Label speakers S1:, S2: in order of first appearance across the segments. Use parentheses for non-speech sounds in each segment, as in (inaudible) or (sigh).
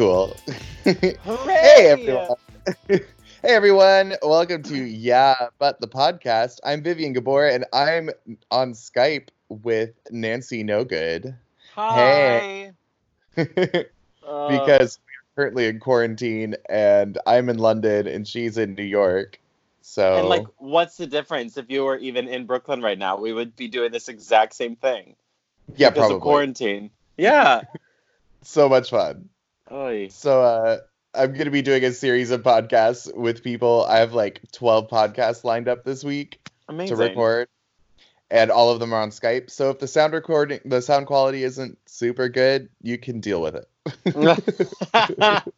S1: Cool. (laughs)
S2: Hooray!
S1: hey everyone. (laughs) hey everyone. Welcome to Yeah, Butt the podcast. I'm Vivien Gabor and I'm on Skype with Nancy Nogood.
S2: Hi. (laughs)
S1: because
S2: Uh,
S1: we're currently in quarantine and I'm in London and she's in New York. So
S2: and like, what's the difference if you were even in Brooklyn right now? We would be doing this exact same thing.
S1: yeah,
S2: because of quarantine. Yeah.
S1: So much fun.
S2: Oy.
S1: So uh I'm gonna be doing a series of podcasts with people. I have like 12 podcasts lined up this week
S2: Amazing.
S1: to record, and all of them are on Skype. So if the sound recording, the sound quality isn't super good, you can deal with it. (laughs)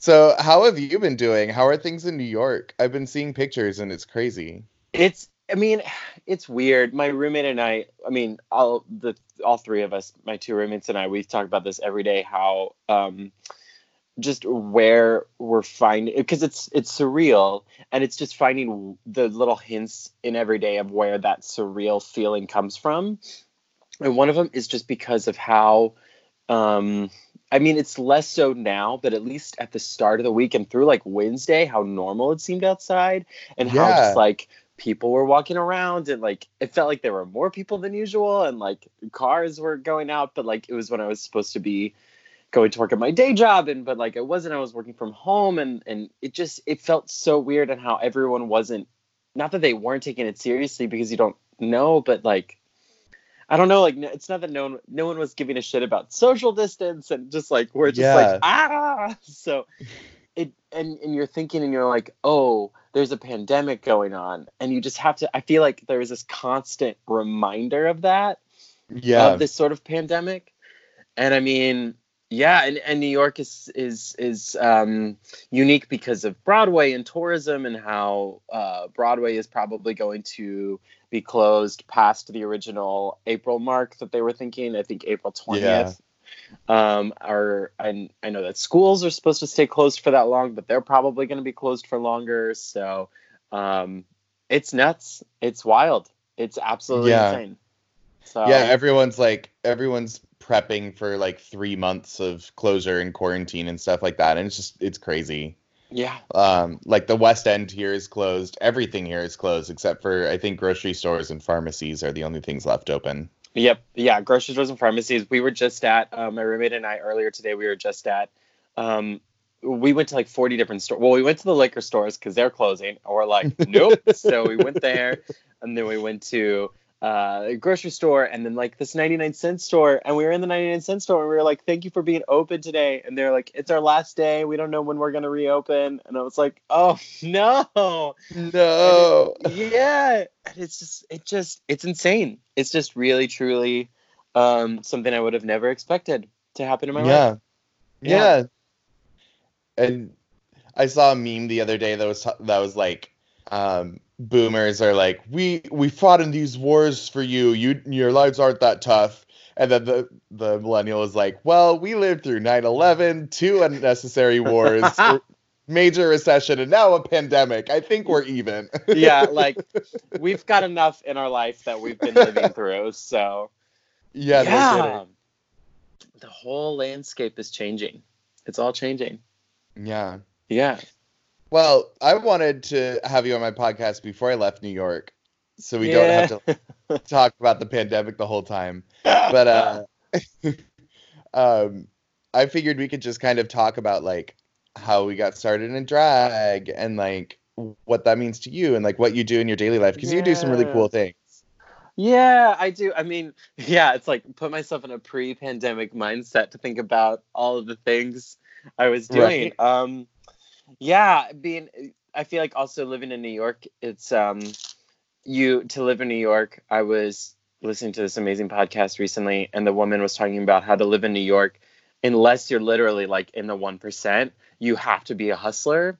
S1: So how have you been doing? How are things in New York? I've been seeing pictures and it's crazy.
S2: it's I mean, (sighs) it's weird. My roommate and I, I mean, all the all three of us, my two roommates and I, we talk about this every day how um just where we're finding because it's it's surreal and it's just finding the little hints in every day of where that surreal feeling comes from. And one of them is just because of how um I mean, it's less so now, but at least at the start of the week and through like Wednesday, how normal it seemed outside and how
S1: Yeah.
S2: just like people were walking around and like it felt like there were more people than usual and like cars were going out, but like it was when I was supposed to be going to work at my day job and but like it wasn't I was working from home and and it just it felt so weird and how everyone wasn't not that they weren't taking it seriously because you don't know but like I don't know like it's not that no one no one was giving a shit about social distance and just like we're just
S1: Yeah.
S2: like ah (laughs) so it and and you're thinking and you're like oh there's a pandemic going on and you just have to I feel like there is this constant reminder of that
S1: Yeah.
S2: of this sort of pandemic. And I mean, yeah, and, and New York is is is um, unique because of Broadway and tourism and how uh, Broadway is probably going to be closed past the original April mark that they were thinking. I think April twentieth. Um, are and I know that schools are supposed to stay closed for that long, but they're probably going to be closed for longer. So um, it's nuts. It's wild. It's absolutely
S1: Yeah.
S2: insane. So
S1: yeah, everyone's like everyone's prepping for like 3 months of closure and quarantine and stuff like that and it's just it's crazy.
S2: yeah.
S1: Um like the West End here is closed. Everything here is closed except for I think grocery stores and pharmacies are the only things left open.
S2: Yep. Yeah. Grocery stores and pharmacies. We were just at, um, my roommate and I earlier today, we were just at, um, we went to like 40 different stores. Well, we went to the liquor stores because they're closing. or like, (laughs) nope. so we went there and then we went to uh, grocery store and then like this 99 cent store. And we were in the 99 cent store and we were like, thank you for being open today. And they're like, it's our last day. We don't know when we're going to reopen. And I was like, oh (laughs) no
S1: No.
S2: yeah and it's just it just it's insane it's just really truly um something i would have never expected to happen in my
S1: yeah.
S2: life
S1: yeah.
S2: Yeah.
S1: And I saw a meme the other day that was that was like um boomers are like we we fought in these wars for you. You your lives aren't that tough. And then the the millennial is like, "Well, we lived through 9/11, two unnecessary (laughs) wars, major recession, and now a pandemic. I think we're even."
S2: yeah (laughs) like we've got enough in our life that we've been living through so
S1: yeah, no kidding.
S2: the whole landscape is changing it's all changing
S1: Yeah.
S2: yeah
S1: Well, I wanted to have you on my podcast before I left New York, so we don't have to (laughs) talk about the pandemic the whole time. But uh, (laughs) um, I figured we could just kind of talk about like how we got started in drag and like what that means to you and like what you do in your daily life because you do some really cool things.
S2: Yeah, I do. I mean, (laughs) yeah, it's like put myself in a pre-pandemic mindset to think about all of the things I was doing.
S3: Right.
S2: Um yeah, being I feel like also living in New York, it's um you to live in New York, I was listening to this amazing podcast recently and the woman was talking about how to live in New York unless you're literally like in the 1%, you have to be a hustler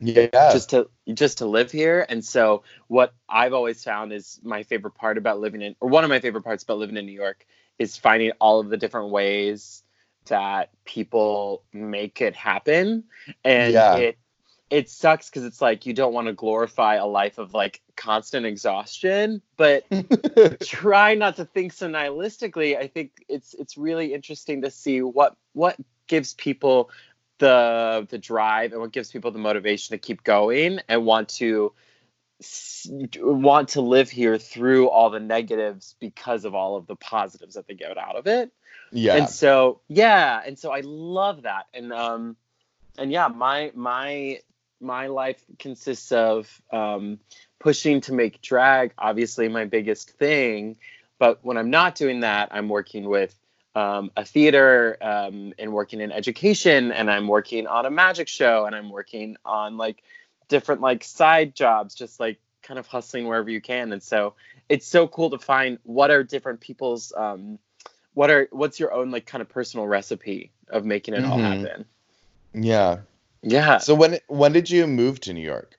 S3: Yeah.
S2: just to just to live here and so what i've always found is my favorite part about living in or one of my favorite parts about living in new york is finding all of the different ways that people make it happen. And
S3: Yeah.
S2: it it sucks because it's like you don't want to glorify a life of like constant exhaustion but (laughs) try not to think so nihilistically. I think it's it's really interesting to see what what gives people the the drive and what gives people the motivation to keep going and want to want to live here through all the negatives because of all of the positives that they get out of it
S3: yeah.
S2: and so yeah and so i love that. And um and yeah my my my life consists of um pushing to make drag obviously my biggest thing. But when i'm not doing that i'm working with um, a theater um, and working in education and i'm working on a magic show and i'm working on like different like side jobs just like kind of hustling wherever you can. And so it's so cool to find what are different people's um, what are what's your own like kind of personal recipe of making it all
S3: Mhm.
S2: happen
S3: yeah.
S2: yeah
S3: So when when did you move to New York?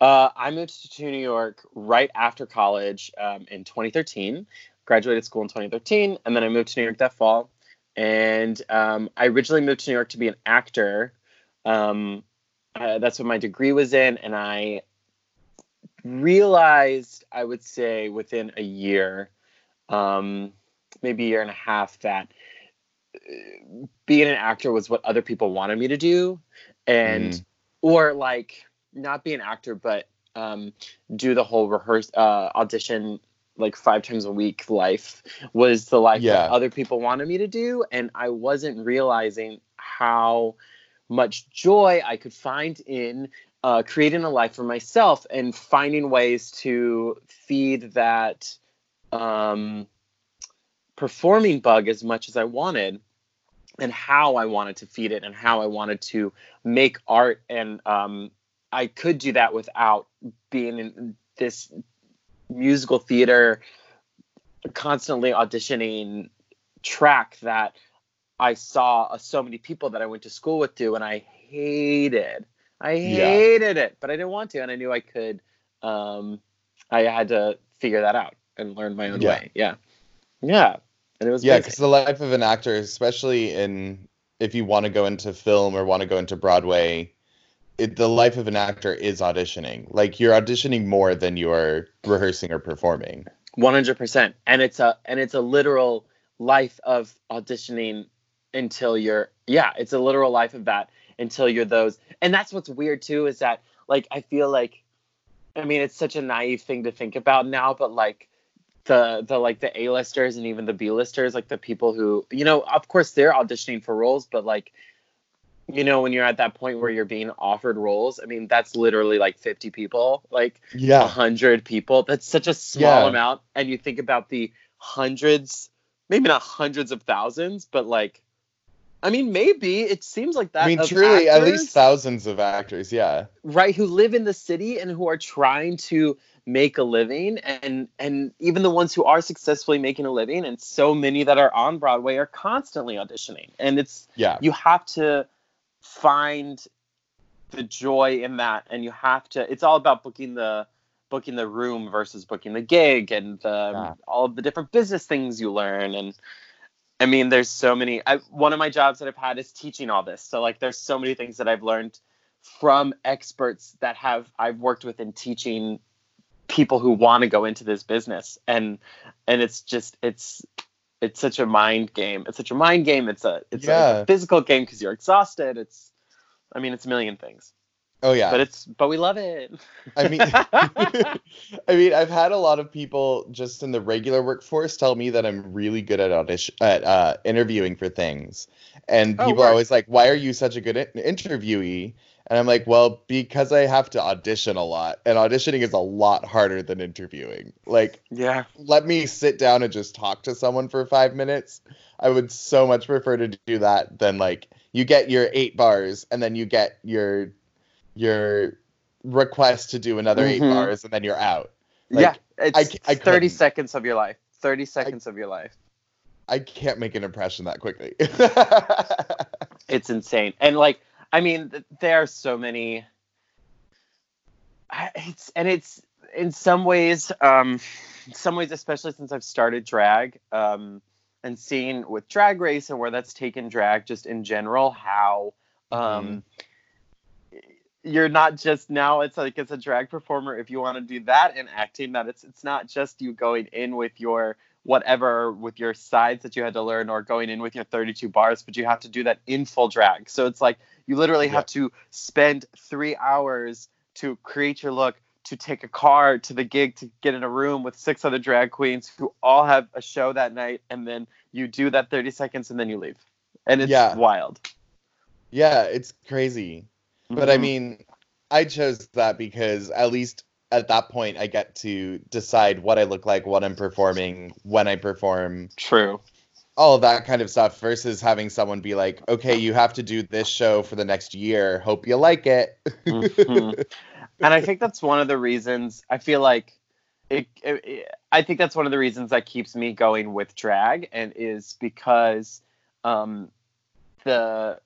S2: uh, i moved to new york right after college um, in 2013 graduated school in 2013 and then i moved to new york that fall and um, i originally moved to new york to be an actor um, uh, that's what my degree was in and i realized i would say within a year um, maybe a year and a half that uh, being an actor was what other people wanted me to do and
S3: Mm.
S2: or like not be an actor but um, do the whole rehearse uh, audition like five times a week life was the life
S3: Yeah.
S2: that other people wanted me to do and i wasn't realizing how much joy i could find in uh, creating a life for myself and finding ways to feed that um, performing bug as much as I wanted and how I wanted to feed it and how I wanted to make art. And um, I could do that without being in this musical theater, constantly auditioning track that I saw uh, so many people that I went to school with do, and I hated. I
S3: Yeah.
S2: hated it, but I didn't want to, and I knew I could. Um, I had to figure that out and learn my own
S3: Yeah.
S2: way. Yeah, yeah, and it was
S3: Yeah, because the life of an actor, especially in if you want to go into film or want to go into Broadway, it, the life of an actor is auditioning. Like you're auditioning more than you're rehearsing or performing.
S2: One hundred percent, and it's a and it's a literal life of auditioning until you're yeah, it's a literal life of that until you're those. And that's what's weird too is that like I feel like, I mean, it's such a naive thing to think about now, but like the the like the A-listers and even the B-listers, like the people who you know, of course they're auditioning for roles, but like you know when you're at that point where you're being offered roles i mean that's literally like 50 people like
S3: Yeah.
S2: hundred people. That's such a small
S3: Yeah.
S2: amount. And you think about the hundreds, maybe not hundreds of thousands, but like, I mean, maybe it seems like that.
S3: I mean, truly, at least thousands of actors. Yeah.
S2: right, who live in the city and who are trying to make a living, and and even the ones who are successfully making a living, and so many that are on Broadway are constantly auditioning, and it's
S3: Yeah.
S2: you have to find the joy in that and you have to it's all about booking the booking the room versus booking the gig and the,
S3: Yeah.
S2: all of the different business things you learn and i mean there's so many I, one of my jobs that i've had is teaching all this so like there's so many things that i've learned from experts that have i've worked with in teaching people who want to go into this business. And and it's just it's it's such a mind game. It's such a mind game. It's a it's
S3: Yeah.
S2: a physical game because you're exhausted. It's i mean it's a million things
S1: Oh yeah.
S2: but it's but we love it.
S1: I mean, (laughs) (laughs) I mean, I've had a lot of people just in the regular workforce tell me that I'm really good at audition at uh, interviewing for things, and
S2: Oh,
S1: people are always like, "Why are you such a good interviewee?" And I'm like, "Well, because I have to audition a lot, and auditioning is a lot harder than interviewing. Like,
S2: yeah.
S1: let me sit down and just talk to someone for five minutes. I would so much prefer to do that than like you get your eight bars and then you get your your request to do another eight
S2: Mhm.
S1: bars and then you're out. Like,
S2: yeah. It's
S1: I
S2: 30
S1: couldn't.
S2: seconds of your life. 30 seconds of your life.
S1: I can't make an impression that quickly. (laughs)
S2: It's insane. And like, I mean, there are so many. It's and it's in some ways, um, in some ways, especially since I've started drag, um, and seeing with Drag Race and where that's taken drag, just in general, how um, you're not just now. It's like as a drag performer, if you want to do that in acting, that it's it's not just you going in with your whatever with your sides that you had to learn or going in with your 32 bars but you have to do that in full drag so it's like you literally
S1: Yeah.
S2: have to spend three hours to create your look to take a car to the gig to get in a room with six other drag queens who all have a show that night and then you do that 30 seconds and then you leave and it's
S1: Yeah.
S2: wild
S1: yeah, it's crazy. But I
S2: Mhm.
S1: mean, I chose that because at least at that point I get to decide what I look like, what I'm performing, when I perform,
S2: true
S1: all of that kind of stuff versus having someone be like, okay, you have to do this show for the next year. Hope you like it.
S2: Mhm. (laughs) and I think that's one of the reasons I feel like it, it, it- I think that's one of the reasons that keeps me going with drag and is because um the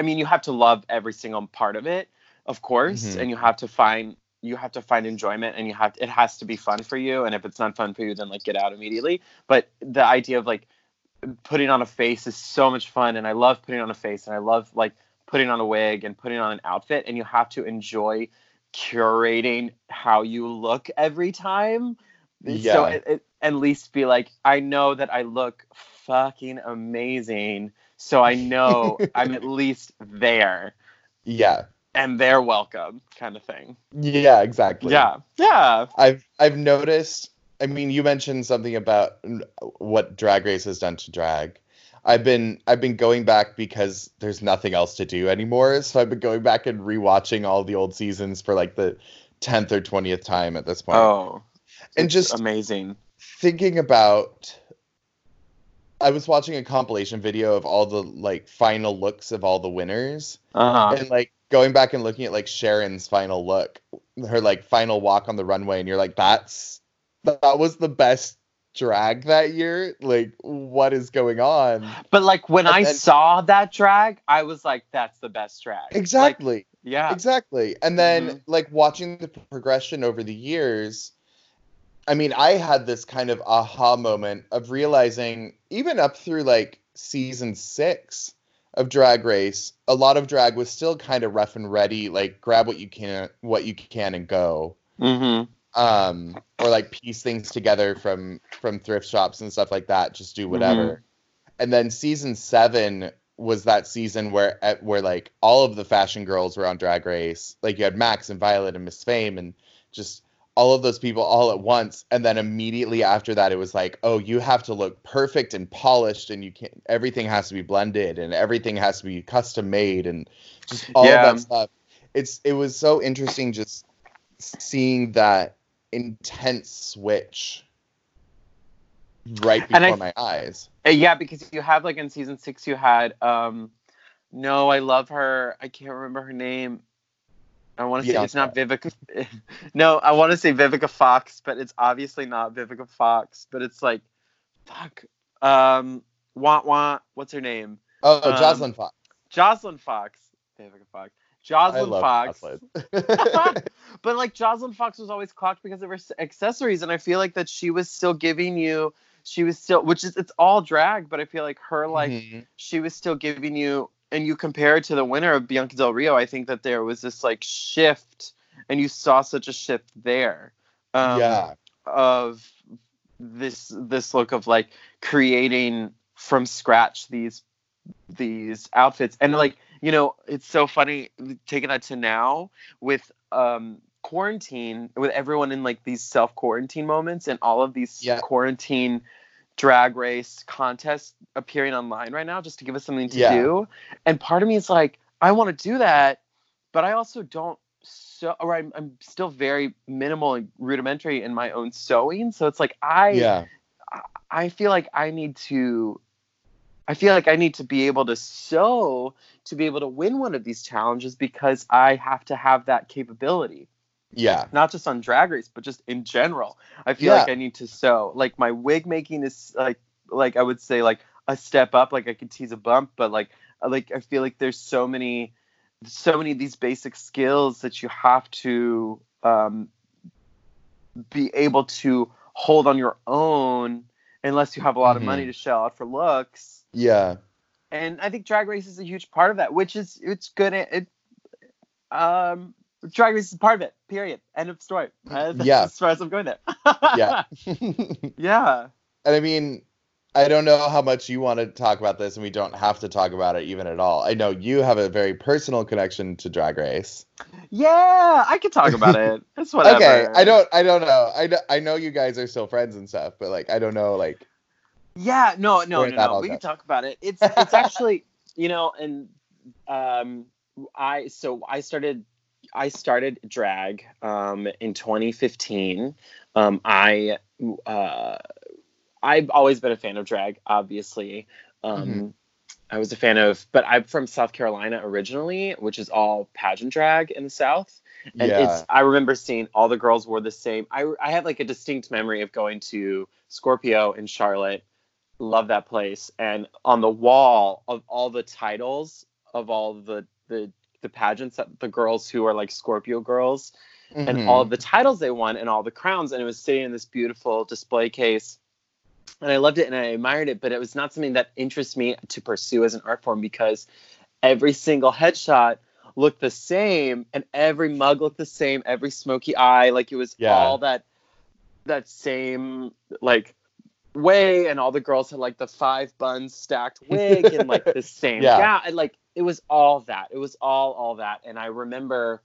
S2: I mean you have to love every single part of it of course
S1: Mhm.
S2: and you have to find you have to find enjoyment and you have it has to be fun for you and if it's not fun for you then like get out immediately but the idea of like putting on a face is so much fun and I love putting on a face and I love like putting on a wig and putting on an outfit and you have to enjoy curating how you look every time so
S1: Yeah.
S2: it, it, at least be like i know that i look fucking amazing so i know (laughs) i'm at least there
S1: yeah.
S2: and they're welcome kind of thing
S1: Yeah, exactly.
S2: yeah yeah
S1: I've I've noticed I mean, you mentioned something about what drag race has done to drag. I've been I've been going back because there's nothing else to do anymore. So I've been going back and rewatching all the old seasons for like the 10th or 20th time at this point.
S2: oh
S1: and just
S2: amazing
S1: thinking about I was watching a compilation video of all the like final looks of all the winners
S2: uh-huh
S1: and like going back and looking at like Sharon's final look, her like final walk on the runway and you're like that's that was the best drag that year. Like what is going on?
S2: but like when
S1: And
S2: i
S1: then-
S2: saw that drag i was like that's the best drag Like,
S1: Exactly.
S2: yeah
S1: Exactly. And then
S2: Mhm.
S1: like watching the progression over the years, I mean, I had this kind of aha moment of realizing even up through like season 6 of Drag Race, a lot of drag was still kind of rough and ready, like grab what you can what you can and go.
S2: mm-hmm.
S1: Um or like piece things together from from thrift shops and stuff like that, just do whatever. And then season 7 was that season where at where like all of the fashion girls were on drag race like you had max and violet and miss fame and just all of those people all at once and then immediately after that it was like oh you have to look perfect and polished and you can't everything has to be blended and everything has to be custom made and just all
S2: Yeah.
S1: of that stuff it's it was so interesting just seeing that intense switch right
S2: And I-
S1: before my eyes
S2: Uh, yeah, because you have like in season six, you had um, no, I love her. I can't remember her name. I want to say it's not Vivica. (laughs) no, I want to say Vivica Fox, but it's obviously not Vivica Fox. But it's like, fuck. Um, want want. What's her name?
S1: oh
S2: um,
S1: joslyn fox
S2: Joslyn Fox. Vivica Fox.
S1: I
S2: Joslyn
S1: love
S2: Fox. (laughs) (laughs) But like Joslyn Fox was always clocked because of her accessories, and I feel like that she was still giving you, she was still, which is it's all drag, but I feel like her like
S1: Mhm.
S2: she was still giving you, and you compare it to the winner of Bianca Del Rio, I think that there was this like shift, and you saw such a shift there. Um,
S1: yeah,
S2: Of this this look of like creating from scratch these these outfits and like you know it's so funny taking that to now with um quarantine with everyone in like these self quarantine moments and all of these
S3: Yeah.
S2: quarantine drag race contests appearing online right now just to give us something to
S3: Yeah.
S2: do and part of me is like i want to do that but i also don't so or I'm, I'm still very minimal and rudimentary in my own sewing so it's like i
S3: yeah.
S2: I feel like I need to I feel like I need to be able to sew to be able to win one of these challenges because I have to have that capability.
S3: Yeah.
S2: Not just on drag race, but just in general. I feel
S3: Yeah.
S2: like I need to sew. Like my wig making is like like I would say like a step up, like I could tease a bump, but like like I feel like there's so many so many of these basic skills that you have to um, be able to hold on your own unless you have a lot of
S3: Mhm.
S2: money to shell out for looks.
S3: Yeah.
S2: And I think drag race is a huge part of that, which is it's good. It um drag race is part of it. Period. End of story. (laughs) Uh, that's
S3: Yeah.
S2: As (laughs) far as I'm going there.
S3: Yeah. (laughs)
S2: yeah.
S3: And I mean, I don't know how much you want to talk about this, and we don't have to talk about it even at all. I know you have a very personal connection to Drag Race.
S2: Yeah. I could talk about it. It's whatever.
S3: Okay, I don't, I don't know. I, I know you guys are still friends and stuff, but like, I don't know, like,
S2: Yeah, no, no, no, no. We can talk about it. It's it's actually, you know, and um I so I started I started drag um in 2015. Um I uh I've always been a fan of drag, obviously. Um
S3: Mhm.
S2: I was a fan of but I'm from South Carolina originally, which is all pageant drag in the South. And
S3: yeah,
S2: it's I remember seeing all the girls wore the same. I I have like a distinct memory of going to Scorpio in Charlotte. Love that place. And on the wall of all the titles of all the the the pageants that the girls who are like Scorpio girls and
S3: Mhm.
S2: all the titles they won and all the crowns and it was sitting in this beautiful display case. And I loved it and I admired it, but it was not something that interests me to pursue as an art form because every single headshot looked the same and every mug looked the same every smoky eye like it was
S3: Yeah.
S2: all that that same like way and all the girls had like the five buns stacked wig and like the (laughs) same
S3: Yeah.
S2: gown and like it was all that. It was all all that. And i remember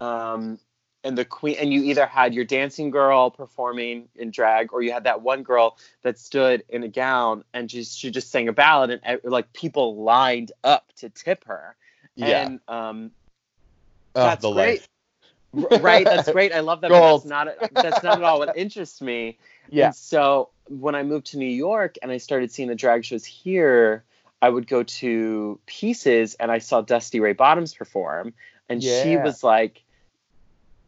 S2: um and the queen and you either had your dancing girl performing in drag or you had that one girl that stood in a gown and just she just sang a ballad and like people lined up to tip her.
S3: Yeah,
S2: and um
S3: oh,
S2: that's great. right that's great. I love that that's not that's not at all what interests me. (laughs)
S3: Yeah,
S2: and so when I moved to New York and I started seeing the drag shows here, I would go to Pieces and I saw Dusty Ray Bottoms perform, and she was like,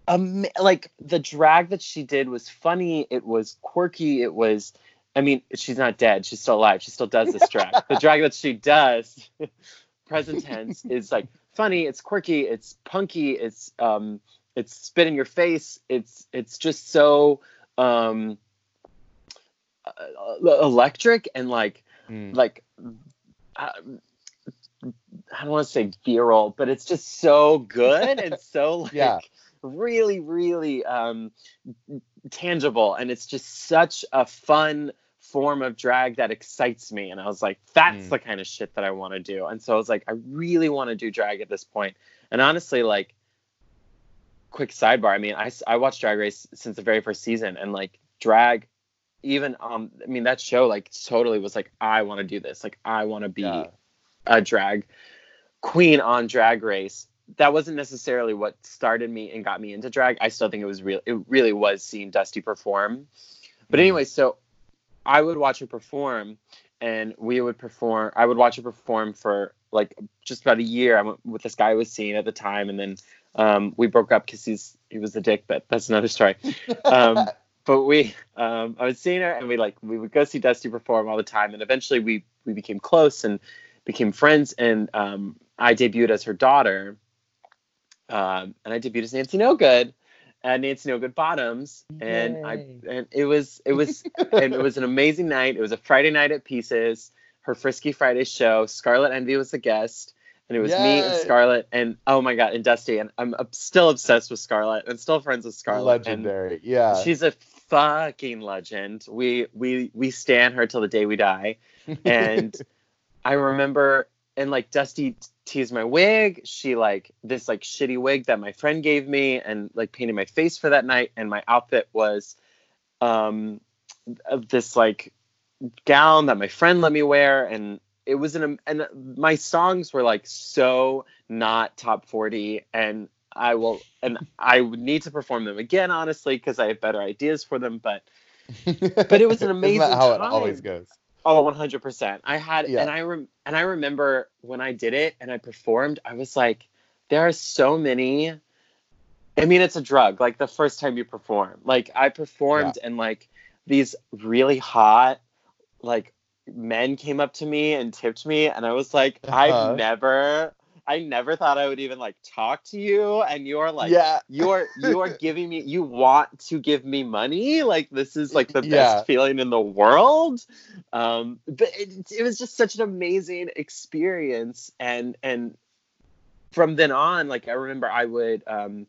S2: um, like the drag that she did was funny. It was quirky. It was, I mean, she's not dead. She's still alive. She still does this drag. the (laughs) drag that she does, (laughs) present tense, is like funny. It's quirky. It's punky. It's um, it's spit in your face. It's it's just so um uh, electric and like
S3: Mm.
S2: like uh, I don't want to say viral, but it's just so good and (laughs) so like
S3: Yeah.
S2: really really um tangible and it's just such a fun form of drag that excites me and I was like that's
S3: Mm.
S2: the kind of shit that I want to do. And so I was like I really want to do drag at this point. And honestly like quick sidebar, I mean I, I watched Drag Race since the very first season and like drag even um I mean that show like totally was like I want to do this. Like I want to be
S3: Yeah.
S2: a drag queen on Drag Race. That wasn't necessarily what started me and got me into drag. I still think it was real. It really was seeing Dusty perform. But
S3: Mhm.
S2: anyway, so I would watch her perform, and we would perform. I would watch her perform for like just about a year. I went with this guy I was seeing at the time, and then um, we broke up because he's he was a dick. But that's another story. (laughs) Um, but we um, I was seeing her and we like we would go see Dusty perform all the time and eventually we we became close and became friends and um, I debuted as her daughter um, and I debuted as Nancy Nogood at Nancy Nogood Bottoms. And I and it was it was and it was an amazing night. It was a Friday night at Pieces her Frisky Friday show. Scarlet Envy was the guest and it was me and
S3: Yay.
S2: Scarlet and oh my god and Dusty. And I'm, I'm still obsessed with Scarlet and still friends with Scarlet. And
S3: legendary. Yeah,
S2: She's a fucking legend. We we we stand her till the day we die. And (laughs) I remember and like Dusty teased my wig. She like this like shitty wig that my friend gave me and like painted my face for that night. And my outfit was um of this like gown that my friend let me wear and it was an and my songs were like so not top 40 and I will and I would need to perform them again honestly because I have better ideas for them but (laughs) but it was an amazing
S3: Isn't that how
S2: time.
S3: it always goes.
S2: Oh, 100%. I had
S3: Yeah.
S2: and I rem- and I remember when I did it and I performed, I was like there are so many I mean it's a drug like the first time you perform. Like I performed and like these really hot like men came up to me and tipped me and I was like
S3: Uh-huh.
S2: I've never I never thought I would even like talk to you and you're like
S3: yeah.
S2: you're you are (laughs) giving me you want to give me money? Like this is like the best feeling in the world? Um but it, it was just such an amazing experience and and from then on like i remember i would um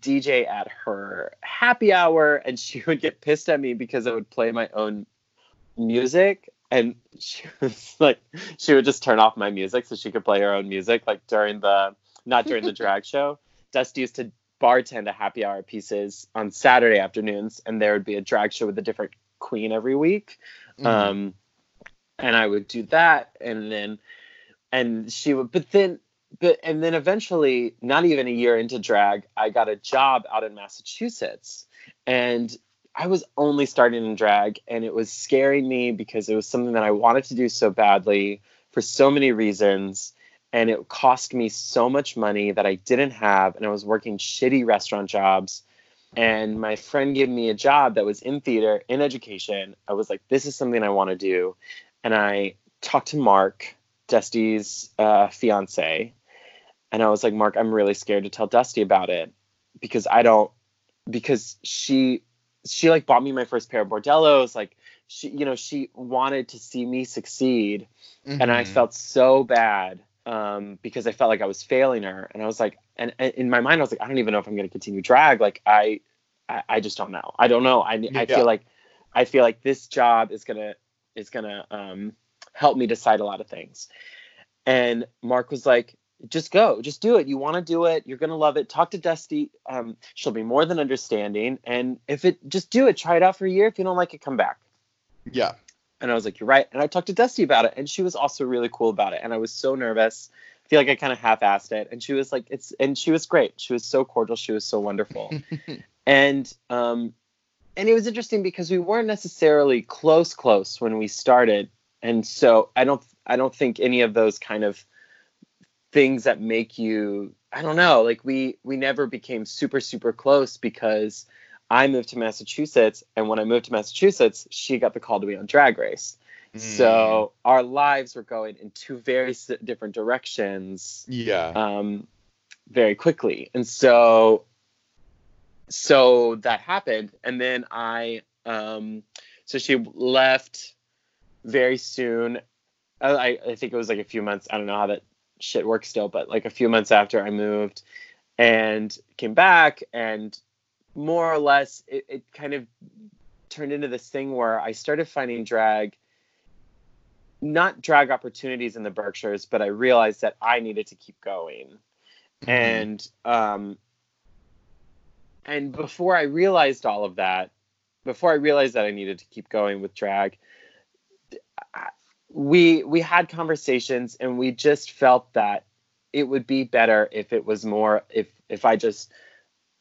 S2: dj at her happy hour and she (laughs) would get pissed at me because i would play my own music and she (laughs) was like she would just turn off my music so she could play her own music like during the not during the drag (laughs) show. Dusty used to bartend a happy hour pieces on saturday afternoons and there would be a drag show with a different queen every week.
S3: Mhm.
S2: um and i would do that and then and she would but then but and then eventually not even a year into drag i got a job out in massachusetts. And i was only starting in drag and it was scaring me because it was something that i wanted to do so badly for so many reasons and it cost me so much money that i didn't have and i was working shitty restaurant jobs. And my friend gave me a job that was in theater in education. I was like this is something i want to do. And i talked to mark dusty's uh, fiance and i was like mark i'm really scared to tell dusty about it because i don't because she she like bought me my first pair of bordellos like she you know she wanted to see me succeed and I
S3: Mhm.
S2: felt so bad um, because I felt like I was failing her, and I was like, and, and in my mind, I was like, I don't even know if I'm going to continue drag. Like, I, I, I just don't know. I don't know. I, I
S3: Yeah.
S2: feel like, I feel like this job is gonna is gonna um, help me decide a lot of things. And Mark was like, just go, just do it. You want to do it. You're gonna love it. Talk to Dusty. Um, she'll be more than understanding. And if it, just do it. Try it out for a year. If you don't like it, come back.
S3: yeah.
S2: And I was like, you're right. And I talked to Dusty about it, and she was also really cool about it. And I was so nervous. I feel like I kind of half-assed it. And she was like, it's, and she was great. She was so cordial. She was so wonderful. (laughs) and, um, and it was interesting because we weren't necessarily close, close when we started. And so I don't, I don't think any of those kind of things that make you, I don't know, like we, we never became super, super close because I moved to Massachusetts, and when I moved to Massachusetts, she got the call to be on Drag Race.
S3: Mm.
S2: So our lives were going in two very different directions
S3: yeah.
S2: um, very quickly, and so so that happened, and then I um, so she left very soon. I, I I think it was like a few months. I don't know how that shit works still, but like a few months after I moved and came back and more or less it, it kind of turned into this thing where I started finding drag not drag opportunities in the Berkshires, but I realized that I needed to keep going.
S3: Mhm.
S2: And um and before I realized all of that, before I realized that I needed to keep going with drag, I- we we had conversations and we just felt that it would be better if it was more if if I just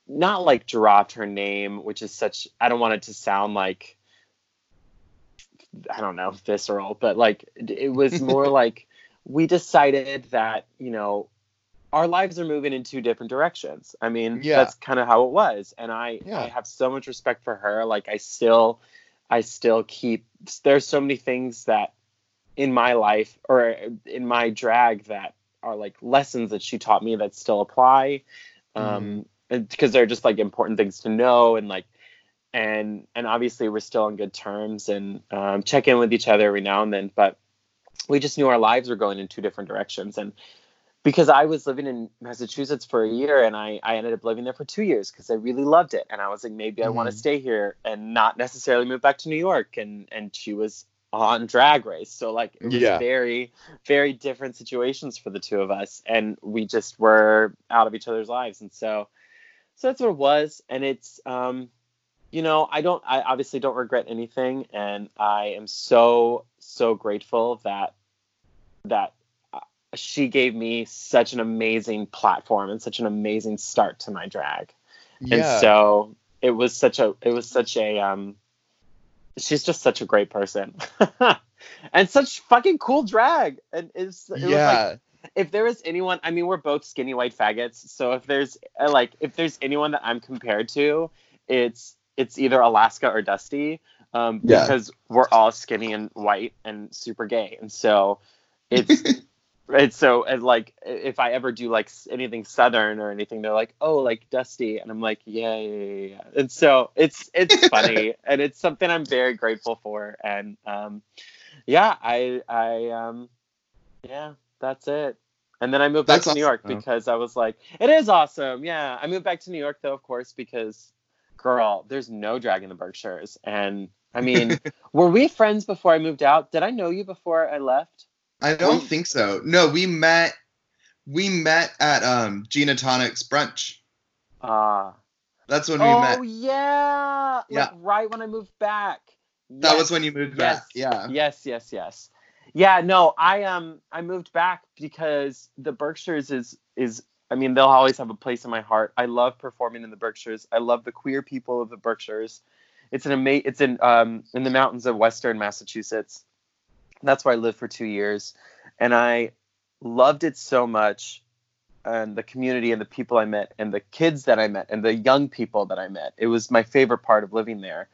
S2: not like dropped her name, which is such I don't want it to sound like I don't know, visceral, but like it was (laughs) more like we decided that, you know, our lives are moving in two different directions. I mean,
S3: Yeah.
S2: that's kind of how it was. And I
S3: Yeah.
S2: I have so much respect for her. Like I still I still keep there's so many things that in my life or in my drag that are like lessons that she taught me that still apply. Um because they're just like important things to know and like and and obviously we're still on good terms and um, check in with each other every now and then but we just knew our lives were going in two different directions. And because i was living in massachusetts for a year and i, I ended up living there for two years because i really loved it. And i was like maybe i want to stay here and not necessarily move back to new york. And and she was on Drag Race. So like it was
S3: Yeah.
S2: very, very different situations for the two of us, and we just were out of each other's lives, and so, so that's what it was, and it's, um, you know, I don't, I obviously don't regret anything, and I am so, so grateful that that uh, she gave me such an amazing platform and such an amazing start to my drag yeah. and so it was such a it was such a um she's just such a great person (laughs) and such fucking cool drag and it's it was like
S3: yeah.
S2: if there is anyone i mean we're both skinny white faggots so if there's uh, like if there's anyone that i'm compared to it's it's either alaska or dusty um
S3: Yeah.
S2: because we're all skinny and white and super gay and so it's (laughs) it's so and like if i ever do like anything southern or anything they're like oh like dusty. And i'm like yeah yeah yeah, yeah. and so it's it's (laughs) funny and it's something i'm very grateful for and um yeah i i um yeah that's it. And then i moved back
S3: That's
S2: to new york
S3: awesome.
S2: because i was like it is awesome. Yeah i moved back to new york though of course because girl there's no drag in the berkshires. And i mean (laughs) were we friends before i moved out? Did i know you before i left
S1: I don't
S2: We-
S1: think so. No, we met we met at um Gina Tonic's brunch.
S2: ah
S1: That's when we
S2: oh
S1: met.
S2: yeah,
S1: Yeah.
S2: like right when I moved back.
S1: That was when you moved
S2: yes,
S1: back. Yeah.
S2: Yes, yes, yes. Yeah, no, I um I moved back because the Berkshires is is I mean they'll always have a place in my heart. I love performing in the Berkshires. I love the queer people of the Berkshires. It's an ama- it's in um in the mountains of western Massachusetts. That's where I lived for 2 years and I loved it so much and the community and the people I met and the kids that I met and the young people that I met. It was my favorite part of living there.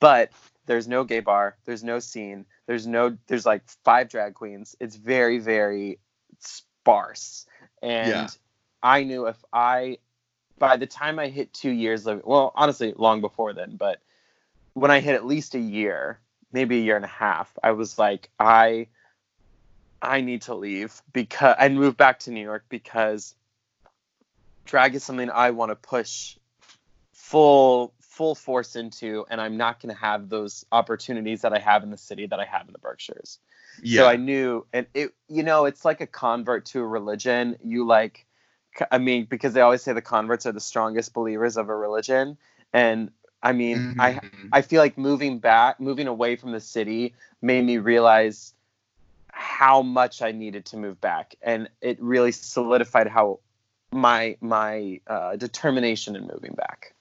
S2: But there's no gay bar, there's no scene, there's no there's like five drag queens. It's very very sparse. And
S1: Yeah.
S2: I knew if I by the time I hit 2 years living, well, honestly long before then, but when I hit at least a year, maybe a year and a half, I was like I I need to leave because and move back to New York because drag is something I want to push full full force into and I'm not going to have those opportunities that I have in the city that I have in the Berkshires.
S1: Yeah.
S2: So I knew and it you know it's like a convert to a religion. You like I mean because they always say the converts are the strongest believers of a religion and I mean I
S1: Mhm.
S2: I feel like moving back, moving away from the city made me realize how much I needed to move back, and it really solidified how my my uh, determination in moving back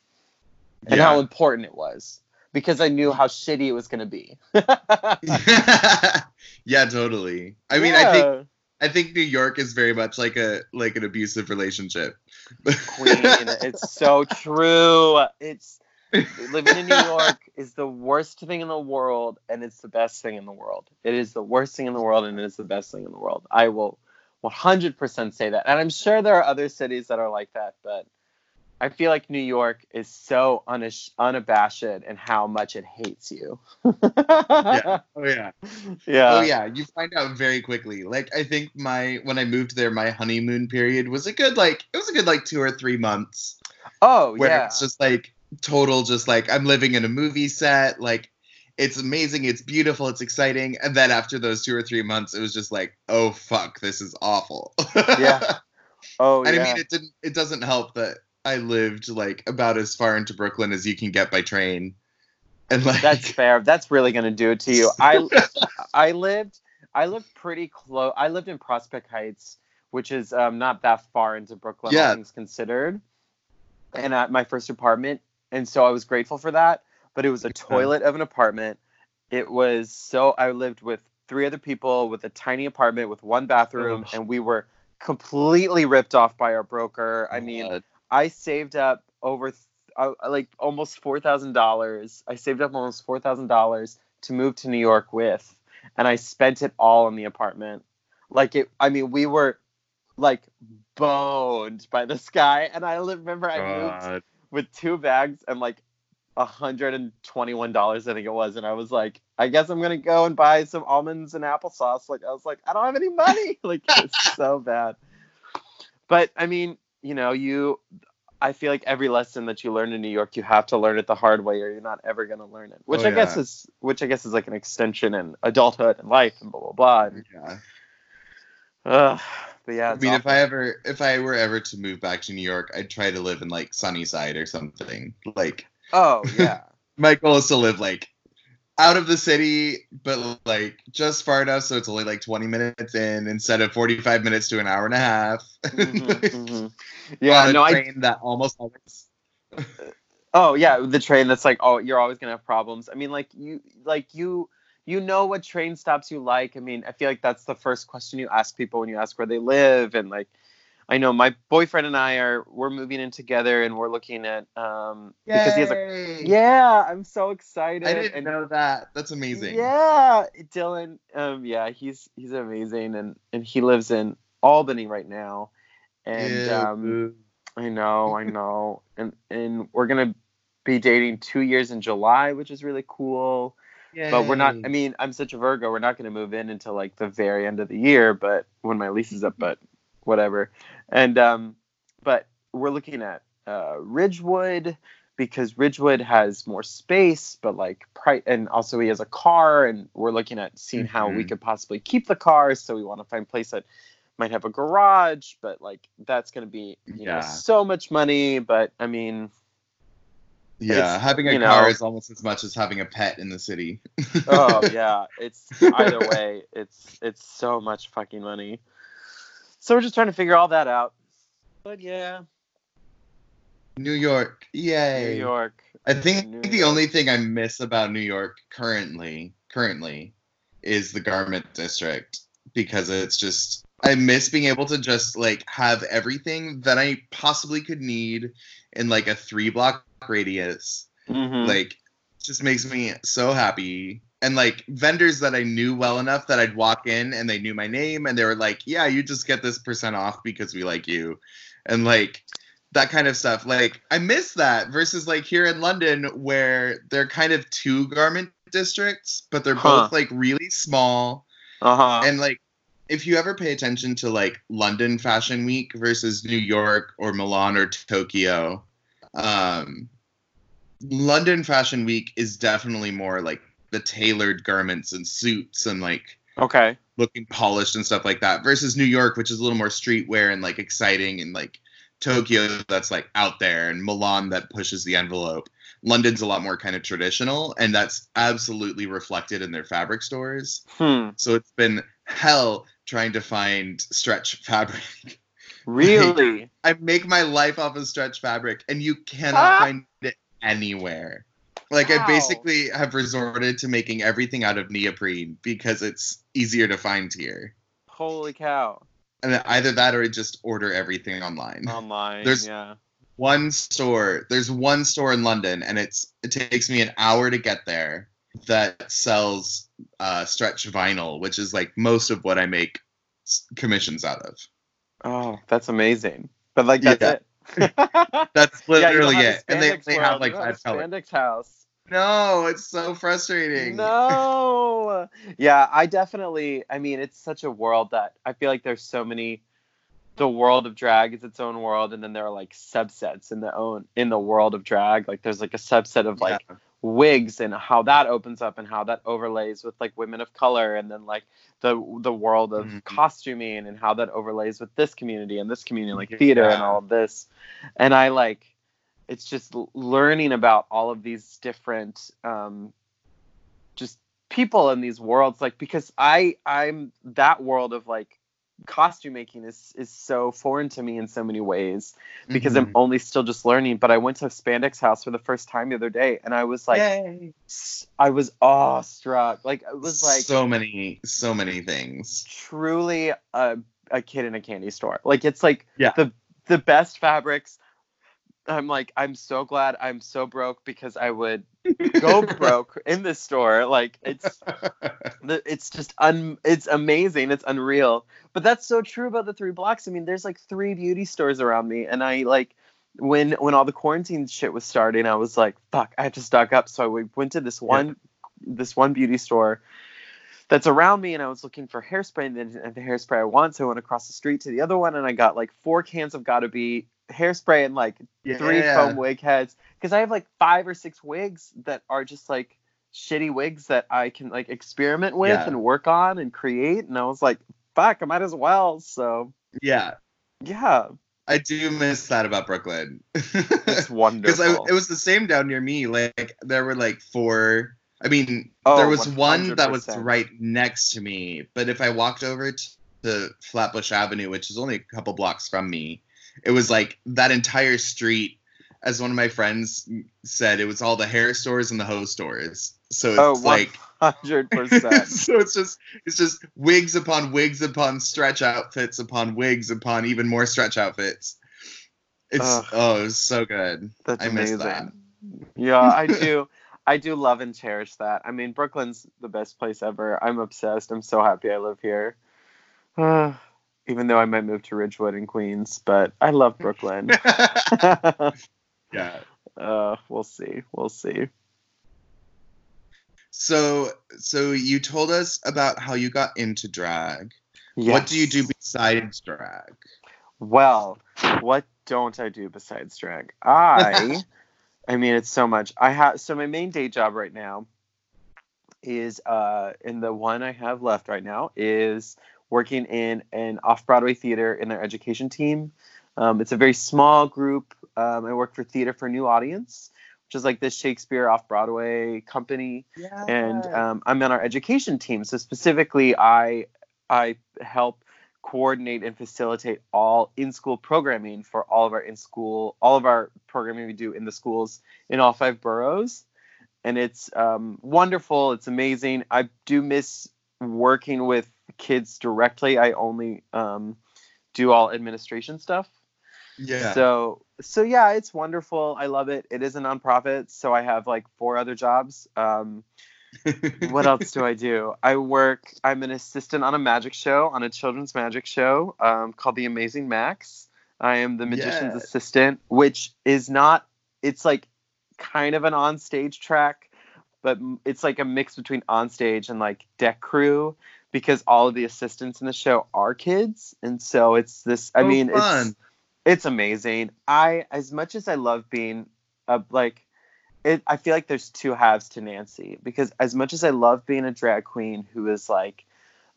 S2: and
S1: Yeah.
S2: how important it was because I knew how shitty it was going to be. (laughs)
S1: yeah, totally. I mean, I think I think New York is very much like a like an abusive relationship.
S2: Queen, it's so (laughs) true. It's living in New York is the worst thing in the world and it's the best thing in the world. It is the worst thing in the world and it is the best thing in the world. I will 100% say that. And I'm sure there are other cities that are like that, but I feel like New York is so unash- unabashed in how much it hates you.
S1: yeah. (laughs) Oh yeah.
S2: Yeah.
S1: Oh yeah, you find out very quickly. Like I think my when I moved there, my honeymoon period was a good like it was a good like two or three months
S2: Oh,
S1: where
S2: yeah.
S1: it's just like total just like I'm living in a movie set, like it's amazing, it's beautiful, it's exciting, and then after those two or three months, it was just like, oh fuck, this is awful.
S2: Yeah. (laughs) Oh,
S1: and
S2: yeah.
S1: I mean, it didn't. It doesn't help that I lived like about as far into Brooklyn as you can get by train, and like
S2: That's fair. That's really gonna do it to you. I (laughs) I lived I lived pretty close. I lived in Prospect Heights, which is um, not that far into Brooklyn, all
S1: Yeah.
S2: things considered. And at my first apartment, and so I was grateful for that. But it was a toilet of an apartment. It was so I lived with three other people with a tiny apartment with one bathroom,
S3: Ugh.
S2: and we were completely ripped off by our broker. I mean,
S3: God.
S2: I saved up over th- uh, like almost four thousand dollars. I saved up almost four thousand dollars to move to New York with, and I spent it all in the apartment. Like it, I mean, we were like boned by this guy, and I remember I moved
S3: God.
S2: With two bags and like hundred and twenty-one dollars, I think it was, and I was like, I guess I'm gonna go and buy some almonds and applesauce. Like I was like, I don't have any money. (laughs) Like it's so bad. But I mean, you know, you I feel like every lesson that you learn in New York, you have to learn it the hard way, or you're not ever gonna learn it. Which
S1: Oh,
S2: I guess is, which I guess is like an extension in adulthood and life and blah blah blah. And,
S1: Yeah.
S2: ugh, but yeah,
S1: I mean, if. I ever, if I were ever to move back to New York, I'd try to live in like Sunnyside or something. Like,
S2: oh yeah, (laughs)
S1: my goal is to live like out of the city, but like just far enough so it's only like 20 minutes in instead of 45 minutes to an hour and a half. (laughs)
S2: Mhm, mhm. yeah. No, I
S1: train that almost always. (laughs)
S2: Oh yeah, the train that's like, oh, you're always gonna have problems. I mean, like you, like you, you know what train stops you like. I mean, I feel like that's the first question you ask people when you ask where they live, and like, I know my boyfriend and I are we're moving in together, and we're looking at um because he has a yeah, I'm so excited.
S1: I didn't
S2: and,
S1: know that. That's amazing.
S2: Yeah, Dylan. Um, yeah, he's he's amazing, and and he lives in Albany right now, and
S1: Ew,
S2: um.
S1: boo.
S2: I know, I (laughs) know. And and we're gonna be dating two years in July, which is really cool. But we're not I mean, I'm such a Virgo, we're not gonna move in until like the very end of the year, but when my lease is up, but whatever. And um but we're looking at uh Ridgewood because Ridgewood has more space, but like price and also he has a car and we're looking at seeing how we
S1: Mhm.
S2: could possibly keep the car. So we want to find a place that might have a garage, but like that's gonna be you know
S1: Yeah.
S2: so much money. But I mean,
S1: yeah, having a car
S2: know-
S1: is almost as much as having a pet in the city.
S2: oh (laughs) yeah, it's either way, it's it's so much fucking money. So we're just trying to figure all that out. But yeah,
S1: New York. Yay.
S2: New York.
S1: I think
S2: New
S1: the
S2: York.
S1: only thing I miss about New York currently, currently, is the garment district because it's just I miss being able to just like have everything that I possibly could need in like a three block radius.
S2: Mhm.
S1: Like, just makes me so happy. And like vendors that I knew well enough that I'd walk in and they knew my name and they were like, "Yeah, you just get this percent off because we like you," and like that kind of stuff. Like I miss that versus like here in London where they're kind of two garment districts, but they're
S2: Huh.
S1: both like really small
S2: uh-huh.
S1: and like if you ever pay attention to like London Fashion Week versus New York or Milan or Tokyo, um, London Fashion Week is definitely more like the tailored garments and suits and like
S2: okay.
S1: looking polished and stuff like that versus New York, which is a little more streetwear and like exciting and like Tokyo that's like out there and Milan that pushes the envelope. London's a lot more kind of traditional and that's absolutely reflected in their fabric stores.
S2: Hmm.
S1: So it's been hell trying to find stretch (laughs) fabric.
S2: Really?
S1: I make my life off of stretch fabric, and you cannot
S2: Ah.
S1: find it anywhere. Like
S2: Wow.
S1: I basically have resorted to making everything out of neoprene because it's easier to find here.
S2: Holy cow.
S1: And then either that or I just order everything online.
S2: Online.
S1: There's-
S2: yeah.
S1: one store, there's one store in London, and it's it takes me an hour to get there that sells uh, stretch vinyl, which is like most of what I make commissions out of.
S2: Oh, that's amazing. But like that's
S1: Yeah.
S2: it. (laughs) (laughs)
S1: That's
S2: Yeah, you don't
S1: literally
S2: have a
S1: it. And they
S2: spandex
S1: only
S2: world,
S1: have like
S2: don't
S1: five colors.
S2: spandex house.
S1: No, it's so frustrating.
S2: No. (laughs) Yeah, I definitely. I mean, it's such a world that I feel like there's so many. The world of drag is its own world, and then there are like subsets in the own in the world of drag. Like there's like a subset of like
S1: Yeah.
S2: Wigs and how that opens up and how that overlays with like women of color, and then like the the world of
S1: Mhm.
S2: costuming and how that overlays with this community and this community, like theater and all of this. And I like it's just learning about all of these different um just people in these worlds like because i i'm that world of like costume making is is so foreign to me in so many ways because i'm
S1: Mhm.
S2: only still just learning but i went to spandex house for the first time the other day and i was like
S1: Yay.
S2: i was awestruck like it was like
S1: so many, so many things.
S2: truly a, a kid in a candy store. Like it's like
S1: Yeah.
S2: the the best fabrics. I'm like I'm so glad I'm so broke because I would go (laughs) broke in this store. Like it's (laughs) it's just un it's amazing. It's unreal. But that's so true about the three blocks. I mean, there's like three beauty stores around me, and I like when when all the quarantine shit was starting, I was like, fuck, I have to stock up. So I went to this one this one beauty store that's around me and I was looking for hairspray and then and the hairspray I want. So I went across the street to the other one and I got like four cans of Got2b hairspray and like three
S1: Yeah.
S2: foam wig heads because I have like five or six wigs that are just like shitty wigs that I can like experiment with and work on and create. And I was like, fuck, I might as well. So
S1: Yeah.
S2: yeah,
S1: I do miss that about Brooklyn. (laughs)
S2: it's wonderful.
S1: Because it was the same down near me. Like there were like four. I mean,
S2: Oh,
S1: there was one that was right next to me, but if I walked over to Flatbush Avenue, which is only a couple blocks from me, it was like that entire street. As one of my friends said, it was all the hair stores and the hose stores. So it's
S2: oh,
S1: like (laughs)
S2: hundred percent.
S1: so it's just it's just wigs upon wigs upon stretch outfits upon wigs upon even more stretch outfits. It's
S2: Ugh.
S1: oh, it's so good.
S2: That's
S1: I miss
S2: amazing.
S1: that.
S2: Yeah, I (laughs) do. I do love and cherish that. I mean, Brooklyn's the best place ever. I'm obsessed. I'm so happy I live here. (sighs) Uh, (laughs) even though I might move to Ridgewood in Queens, but I love (laughs) Brooklyn. (laughs)
S1: yeah.
S2: uh, we'll see. We'll see.
S1: So so you told us about how you got into drag. What do you do besides drag?
S2: Well, what don't I do besides drag? I, (laughs) I mean, it's so much. I have so my main day job right now is uh, in the one I have left right now is working in an off Broadway theater in their education team. Um, it's a very small group. Um, I work for Theater for New Audience, which is like this Shakespeare off Broadway company
S1: Yeah.
S2: and um, I'm on our education team. So specifically, I I help coordinate and facilitate all in-school programming for all of our in-school, all of our programming we do in the schools in all five boroughs, and it's um, wonderful. It's amazing. I do miss working with kids directly. I only um, do all administration stuff.
S1: yeah.
S2: So so yeah, it's wonderful. I love it. It is a nonprofit, so I have like four other jobs. Um, (laughs) what else do I do? I work. I'm an assistant on a magic show, on a children's magic show um, called The Amazing Max. I am the magician's
S1: Yes.
S2: assistant, which is not. It's like kind of an on-stage track, but it's like a mix between on-stage and like deck crew because all of the assistants in the show are kids, and so it's this. I
S1: Oh,
S2: mean,
S1: fun.
S2: it's it's amazing. I as much as I love being a like it I feel like there's two halves to Nancy because as much as I love being a drag queen who is like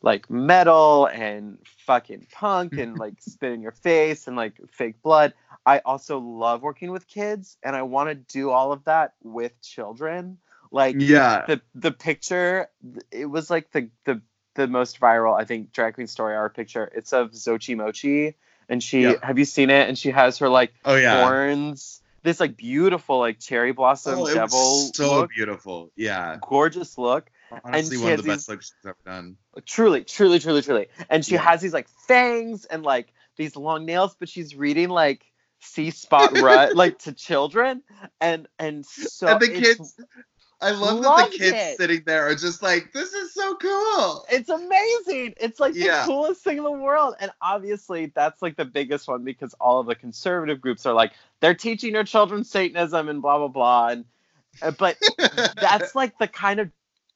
S2: like metal and fucking punk and like (laughs) spit in your face and like fake blood, I also love working with kids and I want to do all of that with children. Like
S1: yeah.
S2: the the picture it was like the the the most viral I think drag queen story hour picture. It's of Xochi Mochi and she
S1: Yeah.
S2: have you seen it? And she has her like
S1: Oh yeah.
S2: horns, this like beautiful like cherry blossom
S1: Oh,
S2: devil
S1: so
S2: look,
S1: beautiful. Yeah.
S2: gorgeous look.
S1: Honestly, one of the best
S2: these-
S1: looks she's ever done.
S2: Truly, truly, truly, truly. And she
S1: Yeah.
S2: has these like fangs and like these long nails, but she's reading like See Spot Run (laughs) like to children and and so
S1: and the kids, I love that the kids
S2: it.
S1: sitting there are just like, "This is so cool."
S2: it's amazing. It's like
S1: Yeah.
S2: the coolest thing in the world. And obviously that's like the biggest one because all of the conservative groups are like, they're teaching your children Satanism and blah blah blah. And uh, but (laughs) that's like the kind of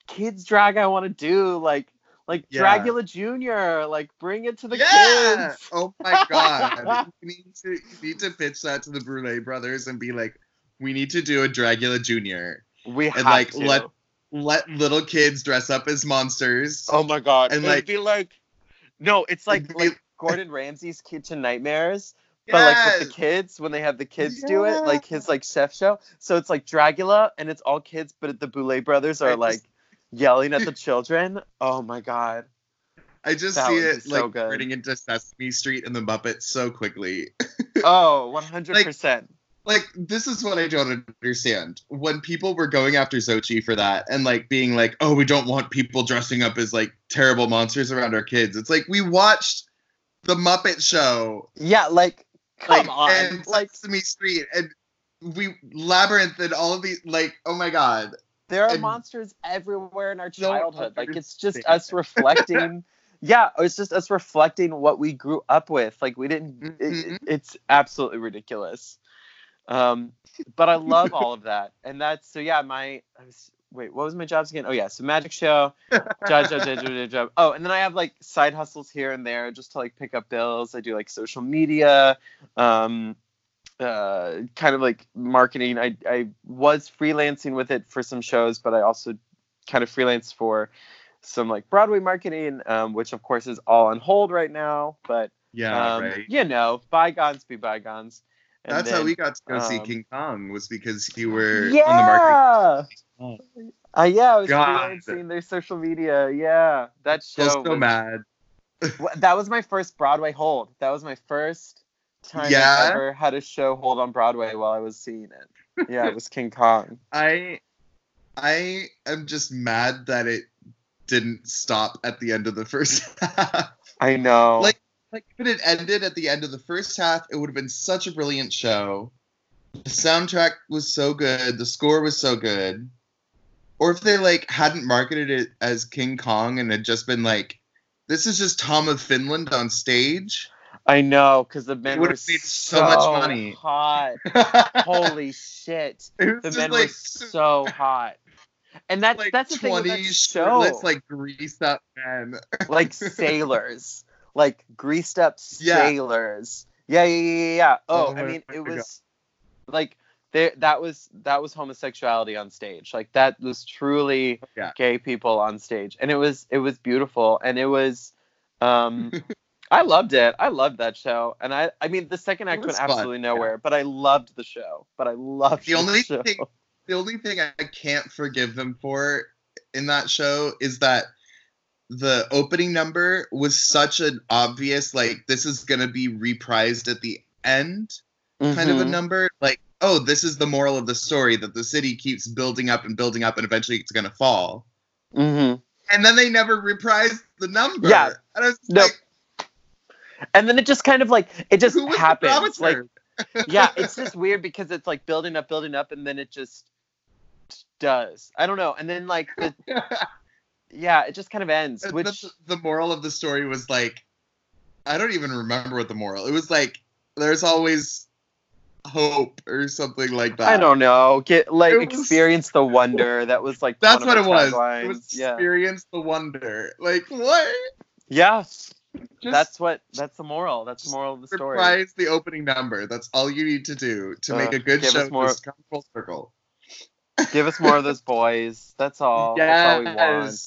S2: kids drag I want to do. Like like
S1: Yeah.
S2: Dragula Jr. Like bring it to the
S1: yeah.
S2: kids.
S1: Oh my god. (laughs) you need to need to pitch that to the Boulet brothers and be like, "We need to do a Dragula Junior.
S2: We have
S1: like,
S2: to.
S1: let- Let little kids dress up as monsters."
S2: oh my god.
S1: and,
S2: It'd
S1: like-
S2: be like no, it's like
S1: be-
S2: like Gordon Ramsay's Kitchen Nightmares. but like with the kids when they have the kids do it like his like chef show so it's like dragula and it's all kids but the boulet brothers
S1: I
S2: are
S1: just-
S2: like yelling at the children oh my god
S1: I just
S2: That
S1: see it
S2: so
S1: like turning into Sesame Street and the Muppets so quickly. (laughs)
S2: oh 100%
S1: like this is what I don't understand. When people were going after Xochi for that and like being like, "Oh, we don't want people dressing up as like terrible monsters around our kids." It's like we watched the Muppet Show,
S2: yeah like come
S1: like,
S2: on
S1: and
S2: like
S1: Sesame Street, and we Labyrinth and all of these. Like, oh my god,
S2: there are monsters everywhere in our childhood like it's just us (laughs) reflecting yeah it's just us reflecting what we grew up with like we didn't
S1: Mhm.
S2: it, it's absolutely ridiculous um but i love all of that (laughs) and that's so yeah my I was, wait what was my jobs again oh yeah so magic show job, job, job, job, job. oh and then i have like side hustles here and there just to like pick up bills i do like social media um uh, kind of like marketing. I I was freelancing with it for some shows, but I also kind of freelance for some like Broadway marketing, um, which of course is all on hold right now. But
S1: Yeah,
S2: um,
S1: right.
S2: you know, bygones be bygones. And
S1: That's how we got to go see
S2: um,
S1: King Kong was because you were
S2: yeah.
S1: on the market. Oh.
S2: Uh, yeah, I was
S1: God.
S2: freelancing their social media. Yeah, that show.
S1: was so
S2: was-
S1: mad.
S2: That was my first Broadway hold. That was my first time
S1: Yeah?
S2: I ever had a show hold on Broadway while I was seeing it. Yeah, it was King Kong. (laughs)
S1: I I am just mad that it didn't stop at the end of the first (laughs) half.
S2: I know.
S1: Like- like if it had ended at the end of the first half, it would have been such a brilliant show. The soundtrack was so good, the score was so good. Or if they like hadn't marketed it as King Kong and had just been like, this is just Tom of Finland on stage.
S2: I know, because the men
S1: would
S2: were
S1: have made so much money.
S2: hot. (laughs) Holy shit, the men
S1: like
S2: were so hot. And that's
S1: like
S2: that's the thing with that
S1: 20
S2: show.
S1: shirtless, like greased up men.
S2: like (laughs) sailors, like greased up sailors. Yeah, yeah, yeah, yeah, yeah. Oh, I mean, it was like there. That was that was homosexuality on stage. Like that was truly
S1: Yeah.
S2: gay people on stage, and it was it was beautiful, and it was. um (laughs) I loved it. I loved that show, and I I mean the second act went
S1: fun,
S2: absolutely
S1: yeah.
S2: nowhere, but I loved the show. But I loved
S1: The only
S2: show.
S1: thing- the only thing I can't forgive them for in that show is that the opening number was such an obvious like this is gonna be reprised at the end kind of a
S2: Mhm.
S1: number like oh this is the moral of the story that the city keeps building up and building up and eventually it's gonna fall
S2: Mhm.
S1: and then they never reprised the number
S2: Yeah.
S1: and I was
S2: Nope.
S1: like
S2: And then it just kind of like it just (laughs) happens. Like yeah, (laughs) it's just weird because it's like building up, building up, and then it just does. I don't know. And then like the yeah, it just kind of ends. Which
S1: the, the moral of the story was like i don't even remember what the moral it was like there's always hope or something like that
S2: I don't know. Get like
S1: was-
S2: experience the wonder. (laughs) That was like
S1: that's what
S2: of
S1: it was it was
S2: yeah,
S1: experience the wonder like what
S2: yeah.
S1: Just
S2: that's what. That's the moral. That's the moral of the story.
S1: reprise the opening number that's all you need to do to make a good show
S2: more-
S1: come full circle
S2: Give us more of those boys. That's all. That's all we want.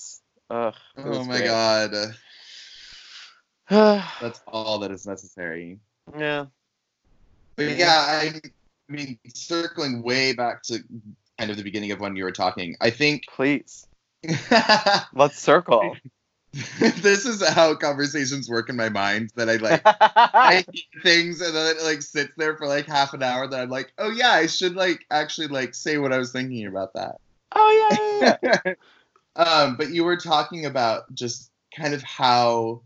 S2: Ugh.
S1: oh my
S2: great.
S1: god
S2: god. (sighs)
S1: that's all that is necessary
S2: yeah.
S1: But yeah, I mean, circling way back to kind of the beginning of when you were talking, I think
S2: Please. (laughs) Let's circle. (laughs)
S1: this is how conversations work in my mind. That I like, I (laughs) things and then it like sits there for like half an hour. That I'm like, oh yeah, I should like actually like say what I was thinking about that.
S2: oh yeah, yeah, yeah. (laughs)
S1: um, but you were talking about just kind of how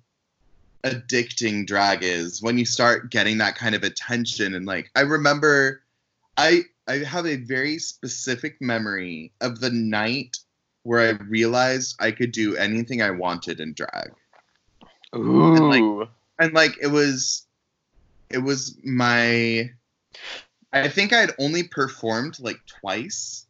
S1: addicting drag is when you start getting that kind of attention and like I remember I I have a very specific memory of the night where I realized I could do anything I wanted in drag.
S2: Ooh.
S1: And like it was it was my I think I had only performed like twice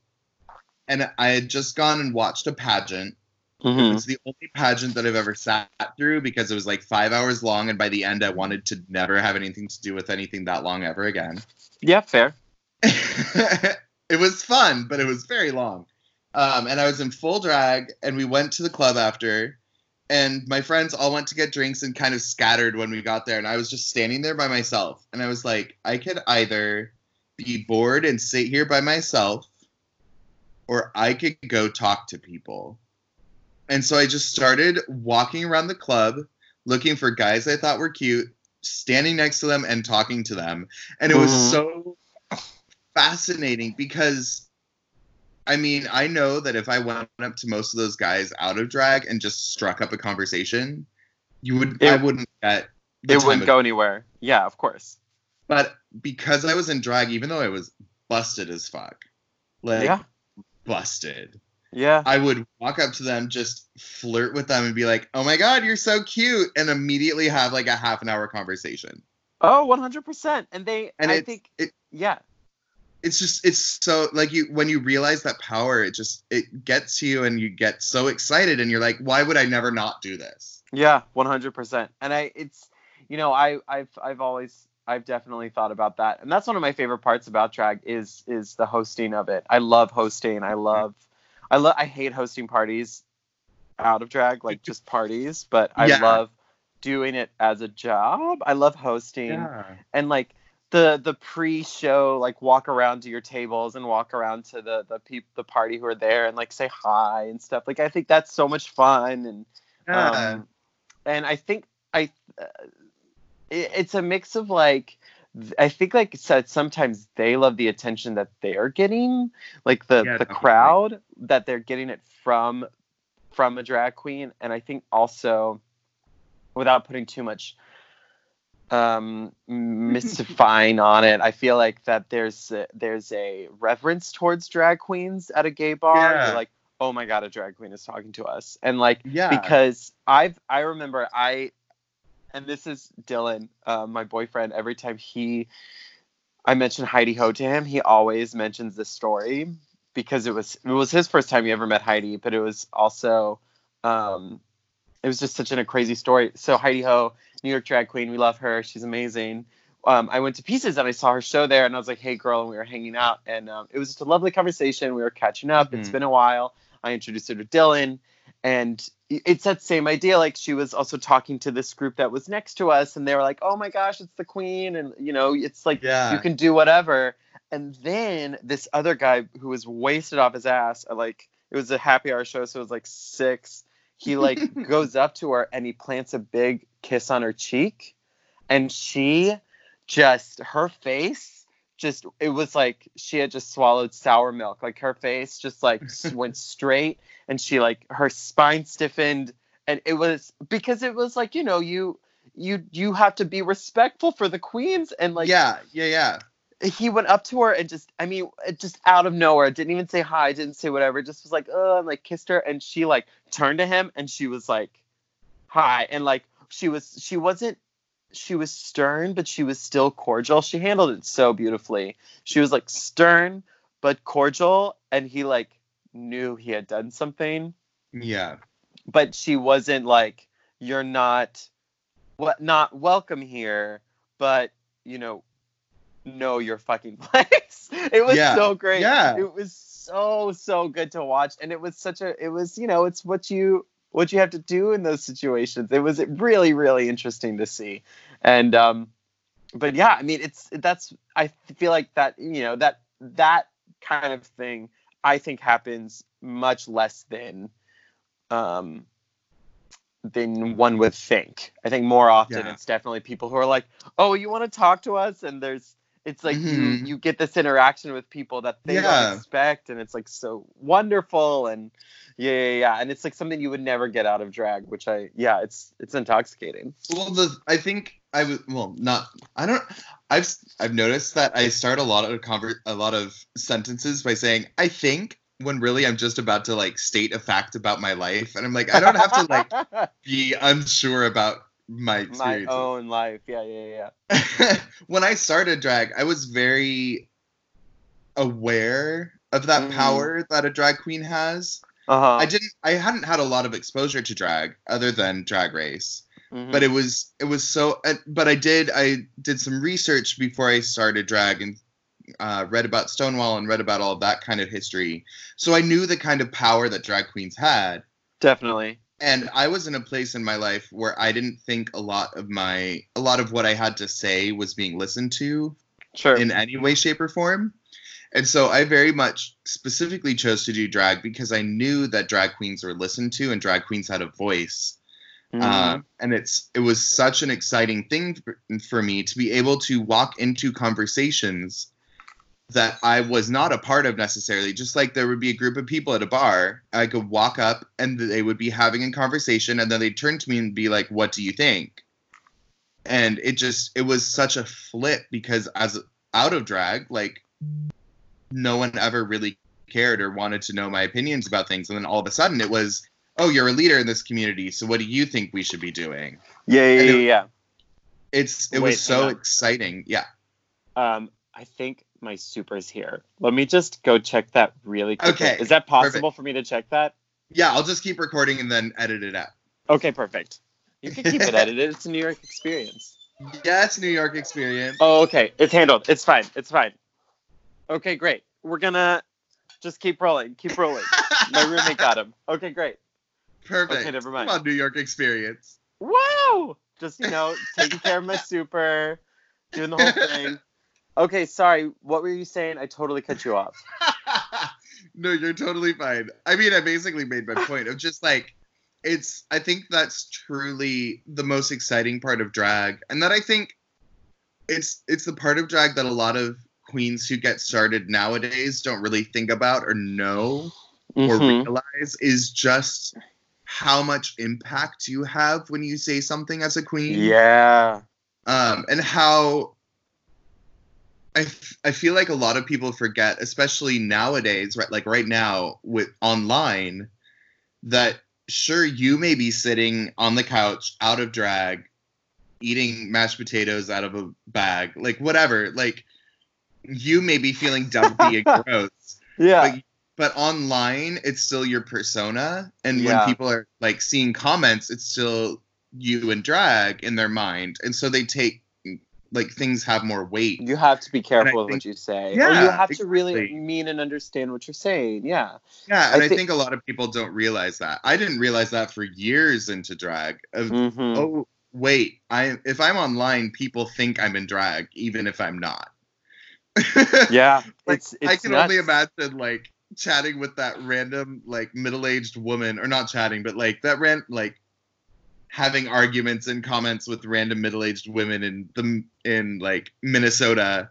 S1: and I had just gone and watched a pageant
S2: Mhm.
S1: It's the only pageant that I've ever sat through because it was like five hours long, and by the end, I wanted to never have anything to do with anything that long ever again.
S2: Yeah, fair. (laughs)
S1: it was fun, but it was very long. Um, and I was in full drag, and we went to the club after, and my friends all went to get drinks and kind of scattered when we got there, and I was just standing there by myself, and I was like, I could either be bored and sit here by myself, or I could go talk to people. And so I just started walking around the club, looking for guys I thought were cute, standing next to them and talking to them. And it was
S2: Mhm.
S1: so fascinating because I mean, I know that if I went up to most of those guys out of drag and just struck up a conversation, you would I wouldn't get
S2: It wouldn't go anywhere. Yeah, of course.
S1: But because I was in drag, even though I was busted as fuck, like
S2: yeah.
S1: busted,
S2: Yeah.
S1: I would walk up to them, just flirt with them, and be like, "Oh my god, you're so cute," and immediately have like a half an hour conversation.
S2: Oh, 100%. And they,
S1: And
S2: I think,
S1: it-
S2: yeah.
S1: It's just it's so like you when you realize that power, it just it gets you, and you get so excited, and you're like, "Why would I never not do this?"
S2: Yeah, 100%. And I, it's, you know, I, I've, I've always, I've definitely thought about that, and that's one of my favorite parts about drag is is the hosting of it. I love hosting. I love, I love. I hate hosting parties out of drag, like (laughs) just parties, but I
S1: Yeah.
S2: love doing it as a job. I love hosting
S1: Yeah.
S2: and like the the pre-show like walk around to your tables and walk around to the the peop the party who are there and like say hi and stuff. Like I think that's so much fun and
S1: Yeah.
S2: um, and I think I uh, it, it's a mix of like I think like so sometimes they love the attention that they're getting, like the
S1: Yeah,
S2: the
S1: definitely.
S2: crowd that they're getting it from from a drag queen, and I think also without putting too much um (laughs) mystifying on it i feel like that there's a, there's a reverence towards drag queens at a gay bar
S1: Yeah.
S2: Like oh my god a drag queen is talking to us and like
S1: yeah.
S2: because I've I remember I and this is Dylan, uh, my boyfriend. Every time he I mention Heidi Ho to him, he always mentions this story because it was it was his first time he ever met Heidi, but it was also um, it was just such an, a crazy story. So Heidi Ho, New York drag queen, we love her. She's amazing. Um, I went to Pieces and I saw her show there, and I was like, "Hey, girl," and we were hanging out, and um, it was just a lovely conversation. We were catching up. It's
S1: Mhm.
S2: been a while. I introduced her to Dylan, and it's that same idea. Like she was also talking to this group that was next to us, and they were like, "Oh my gosh, it's the queen," and you know, it's like
S1: Yeah.
S2: you can do whatever. And then this other guy who was wasted off his ass, like it was a happy hour show, so it was like six. He like (laughs) goes up to her and he plants a big kiss on her cheek, and she just her face just it was like she had just swallowed sour milk. Like her face just like (laughs) went straight and she like her spine stiffened. And it was because it was like you know you you you have to be respectful for the queens and like
S1: yeah, yeah, yeah.
S2: he went up to her and just i mean just out of nowhere didn't even say hi didn't say whatever just was like oh and like kissed her. And she like turned to him and she was like hi and like she was she wasn't she was stern but she was still cordial. She handled it so beautifully. She was like stern but cordial and he like knew he had done something.
S1: Yeah.
S2: but she wasn't like you're not what not welcome here but you know know your fucking (laughs) place. It was
S1: Yeah,
S2: so great.
S1: Yeah.
S2: it was so so good to watch and it was such a it was you know it's what you what you have to do in those situations. It was really really interesting to see. And um but yeah i mean it's that's i feel like that you know that that kind of thing i think happens much less than um than one would think. I think more often
S1: Yeah.
S2: it's definitely people who are like oh you want to talk to us? And there's it's like you
S1: Mhm.
S2: you get this interaction with people that they
S1: Yeah.
S2: don't expect and it's like so wonderful and yeah, yeah yeah and it's like something you would never get out of drag which i yeah it's it's intoxicating
S1: Well, the I think I was well, not I don't. I've I've noticed that I start a lot of conver- a lot of sentences by saying I think when really I'm just about to like state a fact about my life, and I'm like I don't have to like (laughs) be unsure about my
S2: my own life yeah yeah yeah (laughs)
S1: when I started drag, I was very aware of that
S2: Mhm.
S1: power that a drag queen has.
S2: uh-huh
S1: I didn't I hadn't had a lot of exposure to drag other than drag race.
S2: Mhm.
S1: But it was it was so but I did I did some research before I started drag and uh, read about Stonewall and read about all that kind of history. So I knew the kind of power that drag queens had.
S2: definitely
S1: And I was in a place in my life where I didn't think a lot of my a lot of what I had to say was being listened to
S2: sure
S1: in any way, shape, or form. And so I very much specifically chose to do drag because I knew that drag queens were listened to and drag queens had a voice.
S2: Mhm.
S1: Uh, and it's it was such an exciting thing for, for me to be able to walk into conversations that I was not a part of necessarily. Just like there would be a group of people at a bar, I could walk up and they would be having a conversation, and then they'd turn to me and be like, "What do you think?" And it just it was such a flip because as out of drag, like no one ever really cared or wanted to know my opinions about things, and then all of a sudden it was, "Oh, you're a leader in this community, so what do you think we should be doing?"
S2: yeah yeah yeah,
S1: it-
S2: yeah.
S1: It's it
S2: Wait,
S1: was so exciting. Yeah.
S2: Um, I think my super's here. Let me just go check that really quick.
S1: Okay,
S2: Is that possible for me to check that?
S1: Yeah, I'll just keep recording and then edit it out.
S2: Okay, perfect. You can keep it (laughs) edited. It's a New York experience.
S1: Yeah, it's New York experience.
S2: Oh, okay. It's handled. It's fine. It's fine. Okay, great. We're gonna just keep rolling. Keep rolling. (laughs) My roommate got him. Okay, great.
S1: Perfect.
S2: Okay, never mind.
S1: Come on, New York experience.
S2: Wow! Just you know, taking care of my super, doing the whole (laughs) thing. Okay, sorry. What were you saying? I totally cut you off. (laughs)
S1: no, you're totally fine. I mean, I basically made my point of just like it's I think that's truly the most exciting part of drag. And that I think it's it's the part of drag that a lot of queens who get started nowadays don't really think about or know or
S2: Mhm.
S1: realize is just how much impact you have when you say something as a queen
S2: Yeah.
S1: um, and how I, f- I feel like a lot of people forget, especially nowadays, right? Like right now with online, that sure you may be sitting on the couch out of drag, eating mashed potatoes out of a bag, like whatever. Like you may be feeling dumpy and (laughs) gross,
S2: Yeah.
S1: but but online it's still your persona, and
S2: Yeah.
S1: when people are like seeing comments, it's still you and drag in their mind, and so they take like things have more weight.
S2: You have to be careful what you say. or you
S1: Yeah,
S2: have to really mean and understand what you're saying. Yeah.
S1: Yeah, and
S2: I
S1: I, think a lot of people don't realize that. I didn't realize that for years into drag. Of
S2: hmm
S1: oh wait, I if I'm online, people think I'm in drag, even if I'm not. (laughs)
S2: Yeah.
S1: like,
S2: it's, it's
S1: I can
S2: nuts.
S1: only imagine like chatting with that random like middle-aged woman, or not chatting, but like that ran like having arguments and comments with random middle-aged women in the in like Minnesota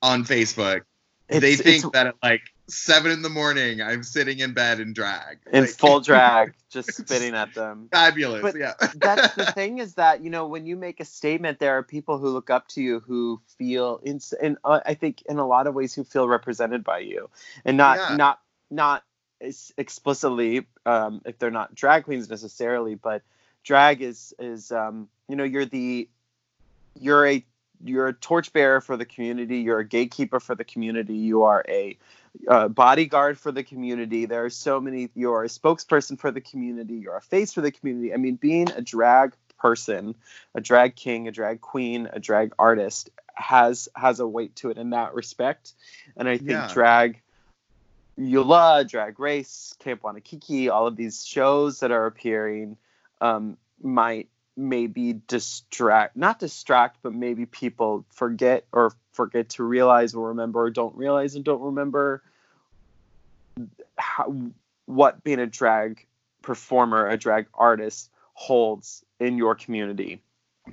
S1: on Facebook. they think that at like seven in the morning, I'm sitting in bed in drag.
S2: in
S1: Like,
S2: full (laughs) drag, just spitting at them.
S1: fabulous.
S2: But
S1: yeah. (laughs)
S2: That's the (laughs) thing is that you know when you make a statement, there are people who look up to you who feel, in, in uh, I think in a lot of ways, who feel represented by you, and not
S1: Yeah.
S2: not not explicitly um, if they're not drag queens necessarily, but drag is is um, you know you're the you're a you're a torchbearer for the community. You're a gatekeeper for the community. You are a uh, bodyguard for the community. There are so many. You're a spokesperson for the community. You're a face for the community. I mean, being a drag person, a drag king, a drag queen, a drag artist has has a weight to it in that respect. And I think
S1: Yeah.
S2: drag, Yula, Drag Race, Camp Wannakiki, all of these shows that are appearing um, might maybe distract, not distract, but maybe people forget or forget to realize or remember or don't realize and don't remember how, what being a drag performer, a drag artist holds in your community